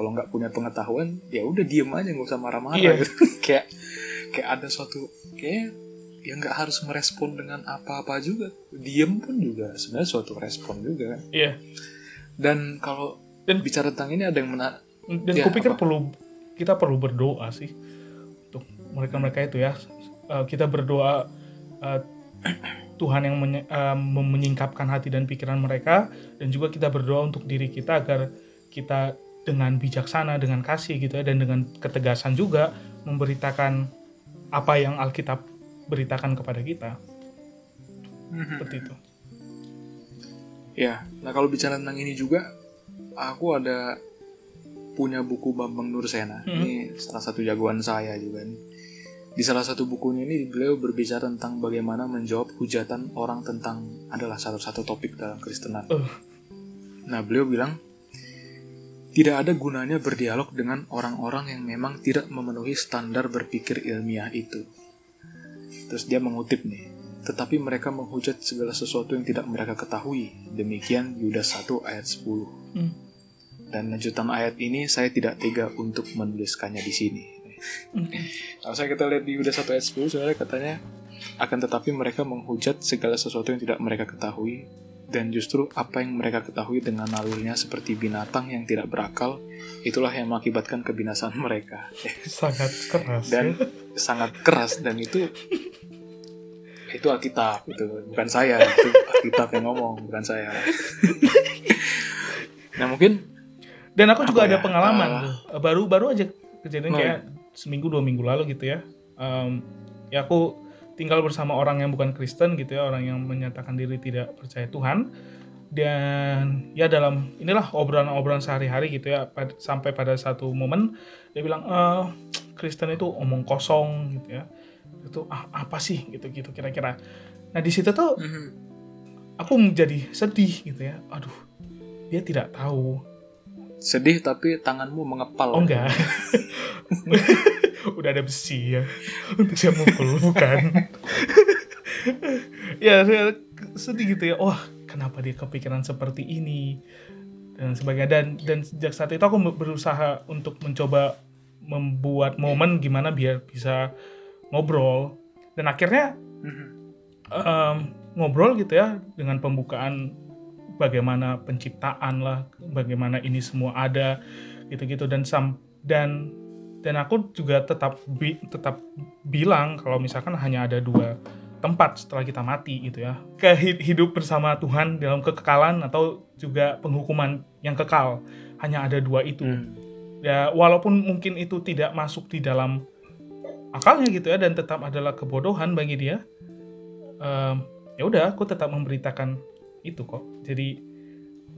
Kalau nggak punya pengetahuan, ya udah diem aja nggak usah marah-marah. Iya. gitu. kayak kayak ada suatu kayak ya nggak harus merespon dengan apa-apa juga. Diem pun juga sebenarnya suatu respon juga. iya Dan kalau Dan- bicara tentang ini ada yang menarik. dan Ya, kupikir apa? perlu kita perlu berdoa sih untuk mereka-mereka itu ya Eh, kita berdoa eh, Tuhan yang menye- eh, menyingkapkan hati dan pikiran mereka dan juga kita berdoa untuk diri kita agar kita dengan bijaksana dengan kasih gitu ya dan dengan ketegasan juga memberitakan apa yang Alkitab beritakan kepada kita seperti itu Ya, nah kalau bicara tentang ini juga, aku ada punya buku Bambang Nursena. Hmm. Ini salah satu jagoan saya juga nih. Di salah satu bukunya ini beliau berbicara tentang bagaimana menjawab hujatan orang tentang adalah salah satu topik dalam Kristenan. Eh. Nah, beliau bilang tidak ada gunanya berdialog dengan orang-orang yang memang tidak memenuhi standar berpikir ilmiah itu. Terus dia mengutip nih, tetapi mereka menghujat segala sesuatu yang tidak mereka ketahui. Demikian Yudas 1 ayat 10. Hmm. Dan lanjutan ayat ini saya tidak tega untuk menuliskannya di sini. Kalau saya kita lihat di Yudas 1 ayat 10 sebenarnya katanya akan tetapi mereka menghujat segala sesuatu yang tidak mereka ketahui dan justru apa yang mereka ketahui dengan nalurnya seperti binatang yang tidak berakal itulah yang mengakibatkan kebinasaan mereka sangat keras dan ya. sangat keras dan itu itu Alkitab itu bukan saya itu Alkitab yang ngomong bukan saya nah mungkin Dan aku juga ada ya? pengalaman Ah. tuh. baru baru aja kejadian Hmm. kayak seminggu dua minggu lalu gitu ya. Em, ya aku tinggal bersama orang yang bukan Kristen gitu ya, orang yang menyatakan diri tidak percaya Tuhan. Dan ya dalam inilah obrolan-obrolan sehari-hari gitu ya, pad- sampai pada satu momen dia bilang eh Kristen itu omong kosong gitu ya. Itu ah, apa sih gitu-gitu kira-kira. Nah di situ tuh aku menjadi sedih gitu ya. Aduh, dia tidak tahu sedih tapi tanganmu mengepal Oh enggak. Udah ada besi ya. Untuk saya mukul, bukan. ya, saya sedih gitu ya. Wah, kenapa dia kepikiran seperti ini? Dan sebagainya. Dan, dan sejak saat itu aku berusaha untuk mencoba membuat momen gimana biar bisa ngobrol. Dan akhirnya em, ngobrol gitu ya dengan pembukaan bagaimana penciptaan lah, bagaimana ini semua ada gitu-gitu dan sam dan dan aku juga tetap bi- tetap bilang kalau misalkan hanya ada dua tempat setelah kita mati gitu ya. Ke hi- hidup bersama Tuhan dalam kekekalan atau juga penghukuman yang kekal. Hanya ada dua itu. Hmm. ya walaupun mungkin itu tidak masuk di dalam akalnya gitu ya dan tetap adalah kebodohan bagi dia em, ya udah aku tetap memberitakan itu kok. Jadi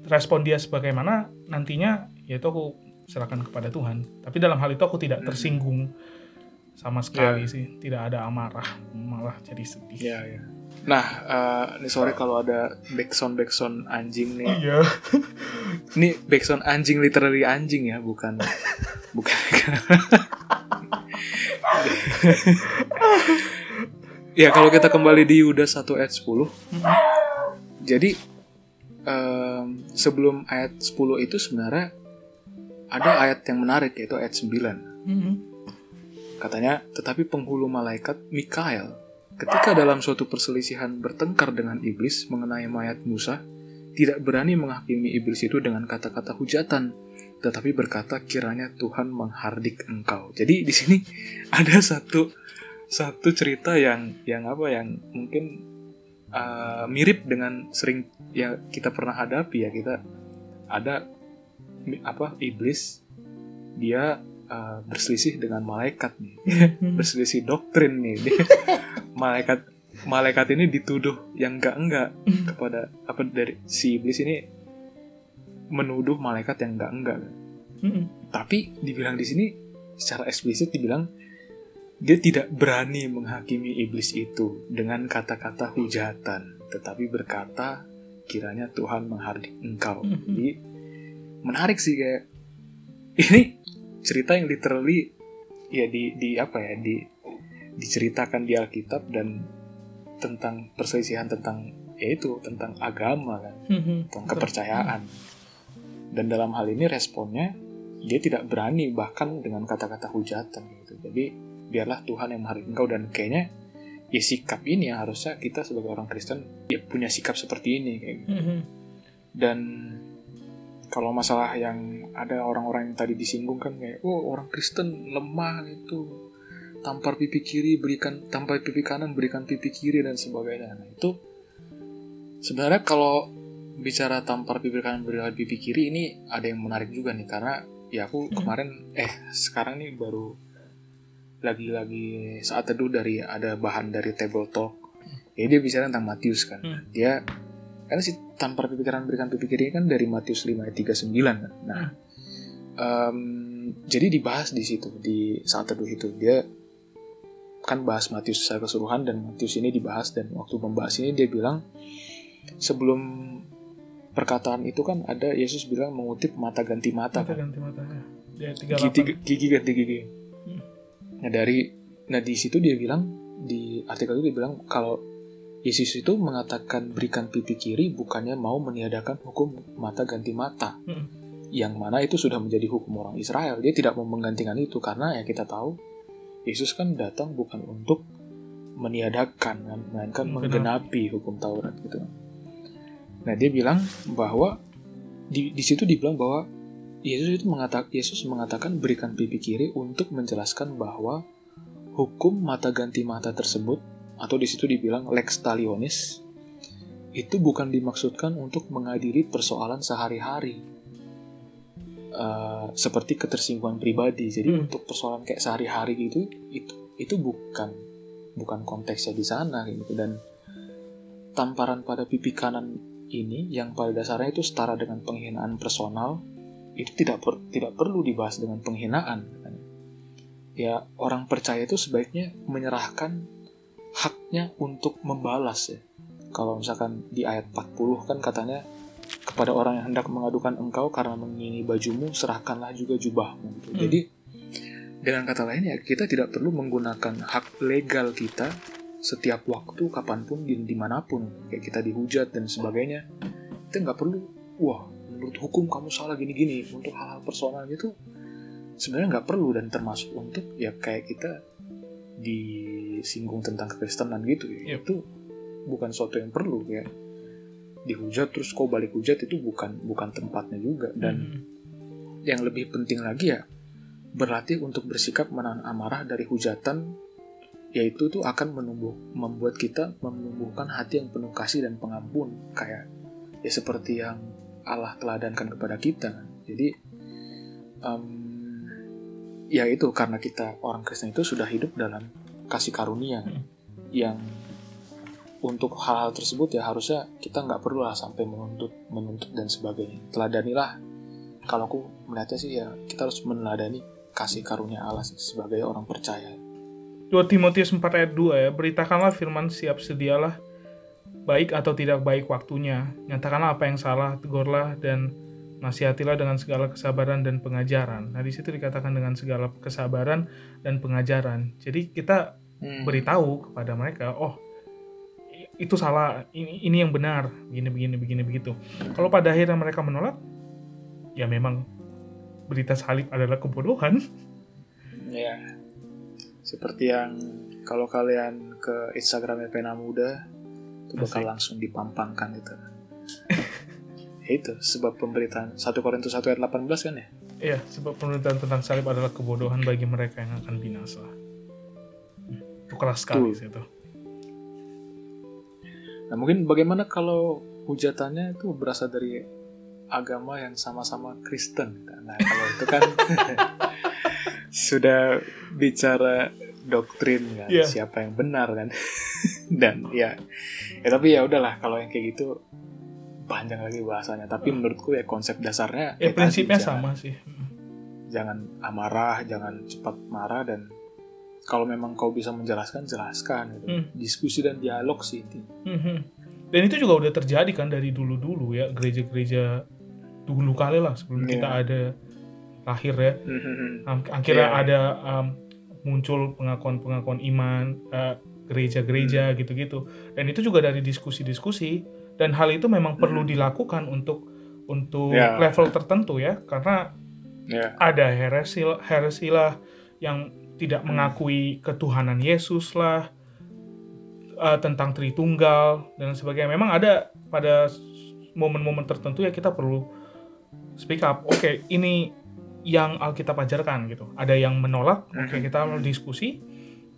respon dia sebagaimana nantinya yaitu aku serahkan kepada Tuhan tapi dalam hal itu aku tidak tersinggung sama sekali sih tidak ada amarah malah jadi sedih Ya, ya. Nah, eh, ini sore kalau ada backsound backsound anjing nih. iya Ini backsound anjing literally anjing ya, bukan bukan. ya kalau kita kembali di Yudas 1 ayat 10. Jadi em, sebelum ayat 10 itu sebenarnya ada ayat yang menarik yaitu ayat 9. Mhm. Katanya, tetapi penghulu malaikat Mikael, ketika dalam suatu perselisihan bertengkar dengan iblis mengenai mayat Musa, tidak berani menghakimi iblis itu dengan kata-kata hujatan, tetapi berkata kiranya Tuhan menghardik engkau. Jadi di sini ada satu satu cerita yang yang apa yang mungkin uh, mirip dengan sering ya kita pernah hadapi ya kita ada apa iblis dia uh, berselisih dengan malaikat nih. Berselisih doktrin nih. Dia- malaikat malaikat ini dituduh yang enggak enggak kepada apa dari si iblis ini menuduh malaikat yang enggak enggak Mhm. tapi dibilang di sini secara eksplisit dibilang dia tidak berani menghakimi iblis itu dengan kata-kata hujatan tetapi berkata kiranya Tuhan menghardik engkau. Jadi menarik sih kayak ini cerita yang literally ya di di apa ya di diceritakan di Alkitab dan tentang perselisihan tentang ya itu tentang agama kan Mhm. tentang kepercayaan dan dalam hal ini responnya dia tidak berani bahkan dengan kata-kata hujatan gitu jadi biarlah Tuhan yang menghargai engkau dan kayaknya ya sikap ini yang harusnya kita sebagai orang Kristen ya punya sikap seperti ini kayak gitu Mhm. dan kalau masalah yang ada orang-orang yang tadi disinggung kan kayak oh orang Kristen lemah gitu tampar pipi kiri berikan tampar pipi kanan berikan pipi kiri dan sebagainya nah itu Sebenarnya kalau bicara tampar pipi kanan berikan pipi kiri ini ada yang menarik juga nih karena ya aku kemarin eh sekarang nih baru lagi-lagi saat teduh dari ada bahan dari table talk. Ya dia bicara tentang Matius kan. Hmm. Dia karena si tampar pipi kanan berikan kiri kan dari Matius 5 ayat 39 kan. Nah, em, jadi dibahas di situ di saat teduh itu dia kan bahas Matius secara keseluruhan dan Matius ini dibahas dan waktu membahas ini dia bilang sebelum perkataan itu kan ada Yesus bilang mengutip mata ganti mata Mata kan ganti matanya. Dia 38. gigi, gigi ganti gigi Hmm. nah dari nah di situ dia bilang di artikel itu dia bilang kalau Yesus itu mengatakan berikan pipi kiri bukannya mau meniadakan hukum mata ganti mata. Hmm. yang mana itu sudah menjadi hukum orang Israel. Dia tidak mau menggantikan itu karena ya kita tahu Yesus kan datang bukan untuk meniadakan kan, melainkan Hmm, menggenapi hukum Taurat gitu. Nah dia bilang bahwa di, di situ dibilang bahwa Yesus itu mengatakan Yesus mengatakan berikan pipi kiri untuk menjelaskan bahwa hukum mata ganti mata tersebut atau di situ dibilang lex talionis. Itu bukan dimaksudkan untuk mengadili persoalan sehari-hari. Eh, seperti ketersinggungan pribadi. Jadi Hmm. untuk persoalan kayak sehari-hari gitu itu itu bukan bukan konteksnya di sana gitu. Dan tamparan pada pipi kanan ini yang pada dasarnya itu setara dengan penghinaan personal itu tidak per- tidak perlu dibahas dengan penghinaan. Ya orang percaya itu sebaiknya menyerahkan haknya untuk membalas ya. Kalau misalkan di ayat 40 kan katanya kepada orang yang hendak mengadukan engkau karena mengingini bajumu serahkanlah juga jubahmu. Gitu. Hmm. jadi dengan kata lain ya kita tidak perlu menggunakan hak legal kita setiap waktu kapan pun di di mana pun. Kayak kita dihujat dan sebagainya. Kita nggak perlu wah menurut hukum kamu salah gini-gini. Untuk hal-hal personal gitu sebenarnya nggak perlu dan termasuk untuk ya kayak kita disinggung tentang kekristenan gitu ya Yep. itu bukan suatu yang perlu ya dihujat terus kau balik hujat itu bukan bukan tempatnya juga dan Hmm. yang lebih penting lagi ya berlatih untuk bersikap menahan amarah dari hujatan yaitu tuh akan menumbuh membuat kita menumbuhkan hati yang penuh kasih dan pengampun kayak ya seperti yang Allah teladankan kepada kita jadi em, ya itu karena kita orang Kristen itu sudah hidup dalam kasih karunia Hmm. yang untuk hal-hal tersebut ya harusnya kita nggak perlu lah sampai menuntut menuntut dan sebagainya teladanilah kalau aku melihatnya sih ya kita harus meneladani kasih karunia Allah sih sebagai orang percaya 2 Timotius 4 ayat 2 ya, beritakanlah firman siap sedialah baik atau tidak baik waktunya. Nyatakanlah apa yang salah, tegurlah dan nasihatilah dengan segala kesabaran dan pengajaran. Nah, di situ dikatakan dengan segala kesabaran dan pengajaran. Jadi kita beritahu kepada mereka, oh itu salah, ini ini yang benar, begini begini begini begitu. Kalau pada akhirnya mereka menolak, ya memang berita salib adalah kebodohan. ya seperti yang kalau kalian ke Instagramnya Pena Muda itu bakal Asik. langsung dipampangkan itu ya itu sebab pemberitaan 1 Korintus 1 ayat 18 kan ya Iya, sebab pemerintahan tentang salib adalah kebodohan bagi mereka yang akan binasa. Hmm, Itu keras sekali sih itu. Nah mungkin bagaimana kalau hujatannya itu berasal dari agama yang sama-sama Kristen. Nah kalau itu kan sudah bicara doktrin kan, Iya. siapa yang benar kan. Dan ya, ya tapi ya udahlah kalau yang kayak gitu panjang lagi bahasanya. Tapi menurutku ya konsep dasarnya Ya kayak prinsipnya tadi, jangan- sama sih. Hmm. Jangan amarah, jangan cepat marah dan kalau memang kau bisa menjelaskan jelaskan gitu. Hmm. Diskusi dan dialog sih intinya. Mhm. Dan itu juga udah terjadi kan dari dulu-dulu ya, gereja-gereja dulu kali lah sebelum Iya. kita ada lahir ya. Am- Akhirnya Iya. ada um, muncul pengakuan-pengakuan iman, uh, gereja-gereja gitu-gitu. Dan itu juga dari diskusi-diskusi dan hal itu memang perlu Hmm. dilakukan untuk untuk Ya. level tertentu ya, karena Ya. ada heresi heresi lah yang tidak mengakui ketuhanan Yesus lah eh, tentang Tritunggal dan sebagainya. Memang ada pada momen-momen tertentu ya kita perlu speak up. Oke, ini yang Alkitab ajarkan gitu. Ada yang menolak, oke Mhm. kita diskusi.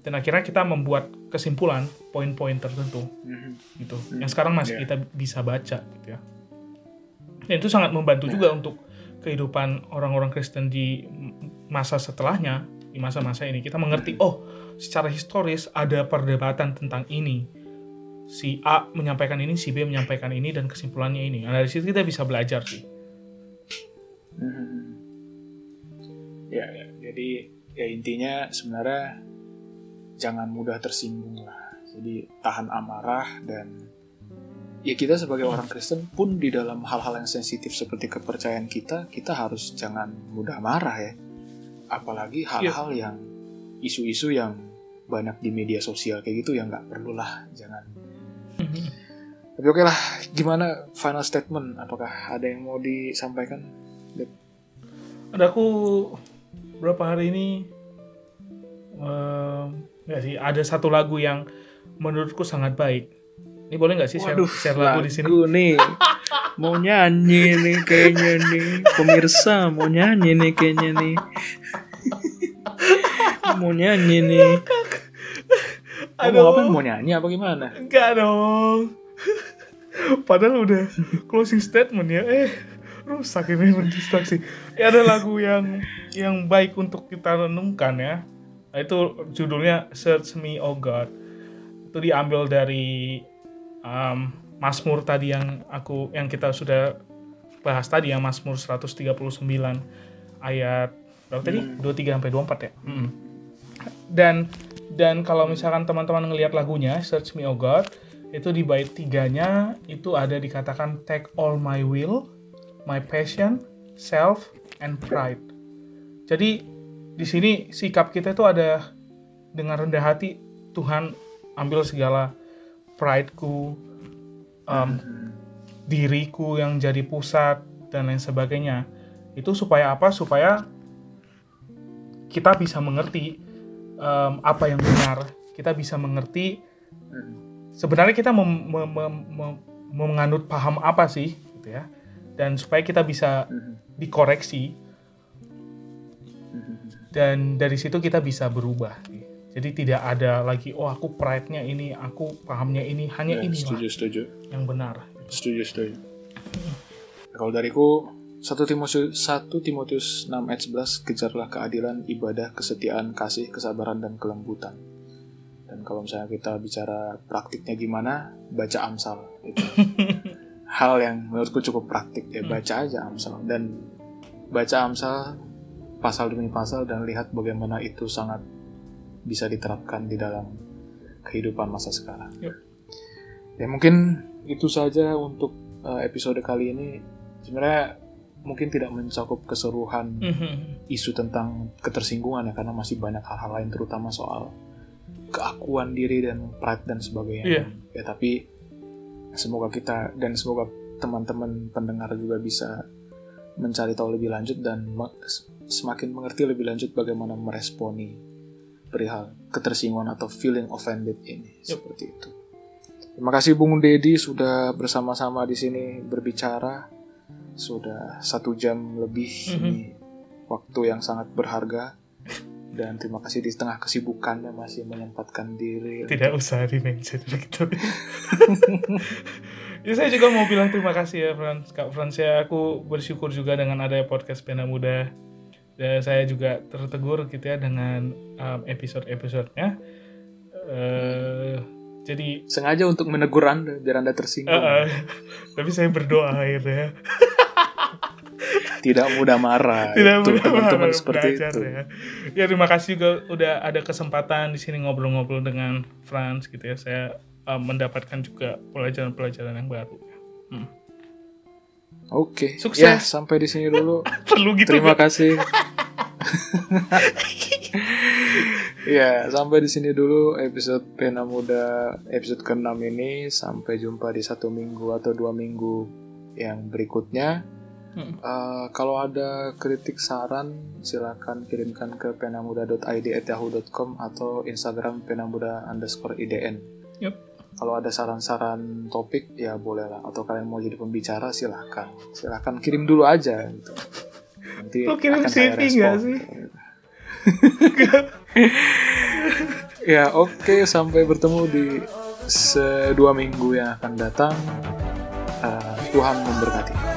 Dan akhirnya kita membuat kesimpulan poin-poin tertentu. Mhm. gitu. Yang sekarang masih Iya. kita bisa baca gitu ya. Dan itu sangat membantu juga untuk kehidupan orang-orang Kristen di masa setelahnya di masa-masa ini. Kita mengerti oh secara historis ada perdebatan tentang ini. Si A menyampaikan ini si B menyampaikan ini dan kesimpulannya ini. Nah dari situ kita bisa belajar sih. Mhm. Ya, ya, jadi ya intinya sebenarnya jangan mudah tersinggung lah. Jadi tahan amarah dan ya kita sebagai orang Kristen pun di dalam hal-hal yang sensitif seperti kepercayaan kita, kita harus jangan mudah marah ya. Apalagi hal-hal yang isu-isu yang banyak di media sosial kayak gitu ya nggak perlulah jangan. Tapi oke lah, gimana final statement? Apakah ada yang mau disampaikan? ada aku berapa hari ini nggak sih ada satu lagu yang menurutku sangat baik ini boleh nggak sih share, share lagu di sini nih. Mau nyanyi nih kayaknya nih. Pemirsa mau nyanyi nih kayaknya nih. mau nyanyi nih. Kamu Aduh. apa mau nyanyi apa gimana? enggak dong padahal udah closing statement ya eh rusak ini mendistraksi ya ada lagu yang yang baik untuk kita renungkan ya itu judulnya Search Me Oh God. Itu diambil dari um, Mazmur tadi yang aku yang kita sudah bahas tadi yang Mazmur 139 ayat berapa tadi? 23 sampai 24 ya? Mm. dan dan kalau misalkan teman-teman ngelihat lagunya Search Me Oh God itu di bait tiganya itu ada dikatakan take all my will my passion self and pride. Jadi di sini sikap kita itu ada dengan rendah hati Tuhan ambil segala prideku um, diriku yang jadi pusat dan lain sebagainya. Itu supaya apa? Supaya kita bisa mengerti um, apa yang benar. Kita bisa mengerti sebenarnya kita mem- mem- mem- mem- menganut paham apa sih gitu ya. Dan supaya kita bisa dikoreksi dan dari situ kita bisa berubah jadi tidak ada lagi oh aku pride-nya ini aku pahamnya ini hanya Ya, ini setuju, setuju. yang benar Setuju, setuju. Kalau dariku 1 Timotius 1 Timotius 6 ayat 11 kejarlah keadilan, ibadah, kesetiaan, kasih, kesabaran dan kelembutan. Dan kalau misalnya kita bicara praktiknya gimana, baca Amsal. Itu hal yang menurutku cukup praktik ya, baca aja Amsal dan baca Amsal pasal demi pasal dan lihat bagaimana itu sangat bisa diterapkan di dalam kehidupan masa sekarang. Yuk. Ya mungkin itu saja untuk uh, episode kali ini. Sebenarnya mungkin tidak mencakup keseluruhan Mhm. isu tentang ketersinggungan ya karena masih banyak hal-hal lain terutama soal keakuan diri dan pride dan sebagainya. Iya. Ya tapi semoga kita dan semoga teman-teman pendengar juga bisa mencari tahu lebih lanjut dan semakin mengerti lebih lanjut bagaimana meresponi perihal ketersinggungan atau feeling offended ini Yup. seperti itu. Terima kasih Bung Dedi sudah bersama-sama di sini berbicara sudah satu jam lebih Mhm. ini waktu yang sangat berharga dan terima kasih di tengah kesibukannya masih menyempatkan diri tidak usah di mention gitu ya saya juga mau bilang terima kasih ya Frans Kak Frans ya aku bersyukur juga dengan adanya podcast Pena Muda dan saya juga tertegur gitu ya dengan um, episode-episodenya. Eh, jadi sengaja untuk menegur anda biar anda tersinggung. Eh, eh, tapi saya berdoa akhirnya. Tidak mudah marah tidak itu mudah teman-teman belajar seperti itu. ya. ya terima kasih juga udah ada kesempatan di sini ngobrol-ngobrol dengan Frans gitu ya. Saya um, mendapatkan juga pelajaran-pelajaran yang baru. Hmm. Oke Sukses. ya sampai di sini dulu perlu gitu terima ya? kasih ya sampai di sini dulu episode pena muda episode ke-6 ini sampai jumpa di satu minggu atau dua minggu yang berikutnya Hmm. Eh, kalau ada kritik saran silakan kirimkan ke penamuda.id@yahoo.com atau Instagram penamuda underscore idn. Yup. Kalau ada saran-saran topik ya boleh lah. Atau kalian mau jadi pembicara silahkan. Silahkan kirim dulu aja. Gitu. Nanti Lo kirim akan saya CV respon. sih? Ya oke sampai bertemu di se- dua minggu yang akan datang. Uh, Tuhan memberkati.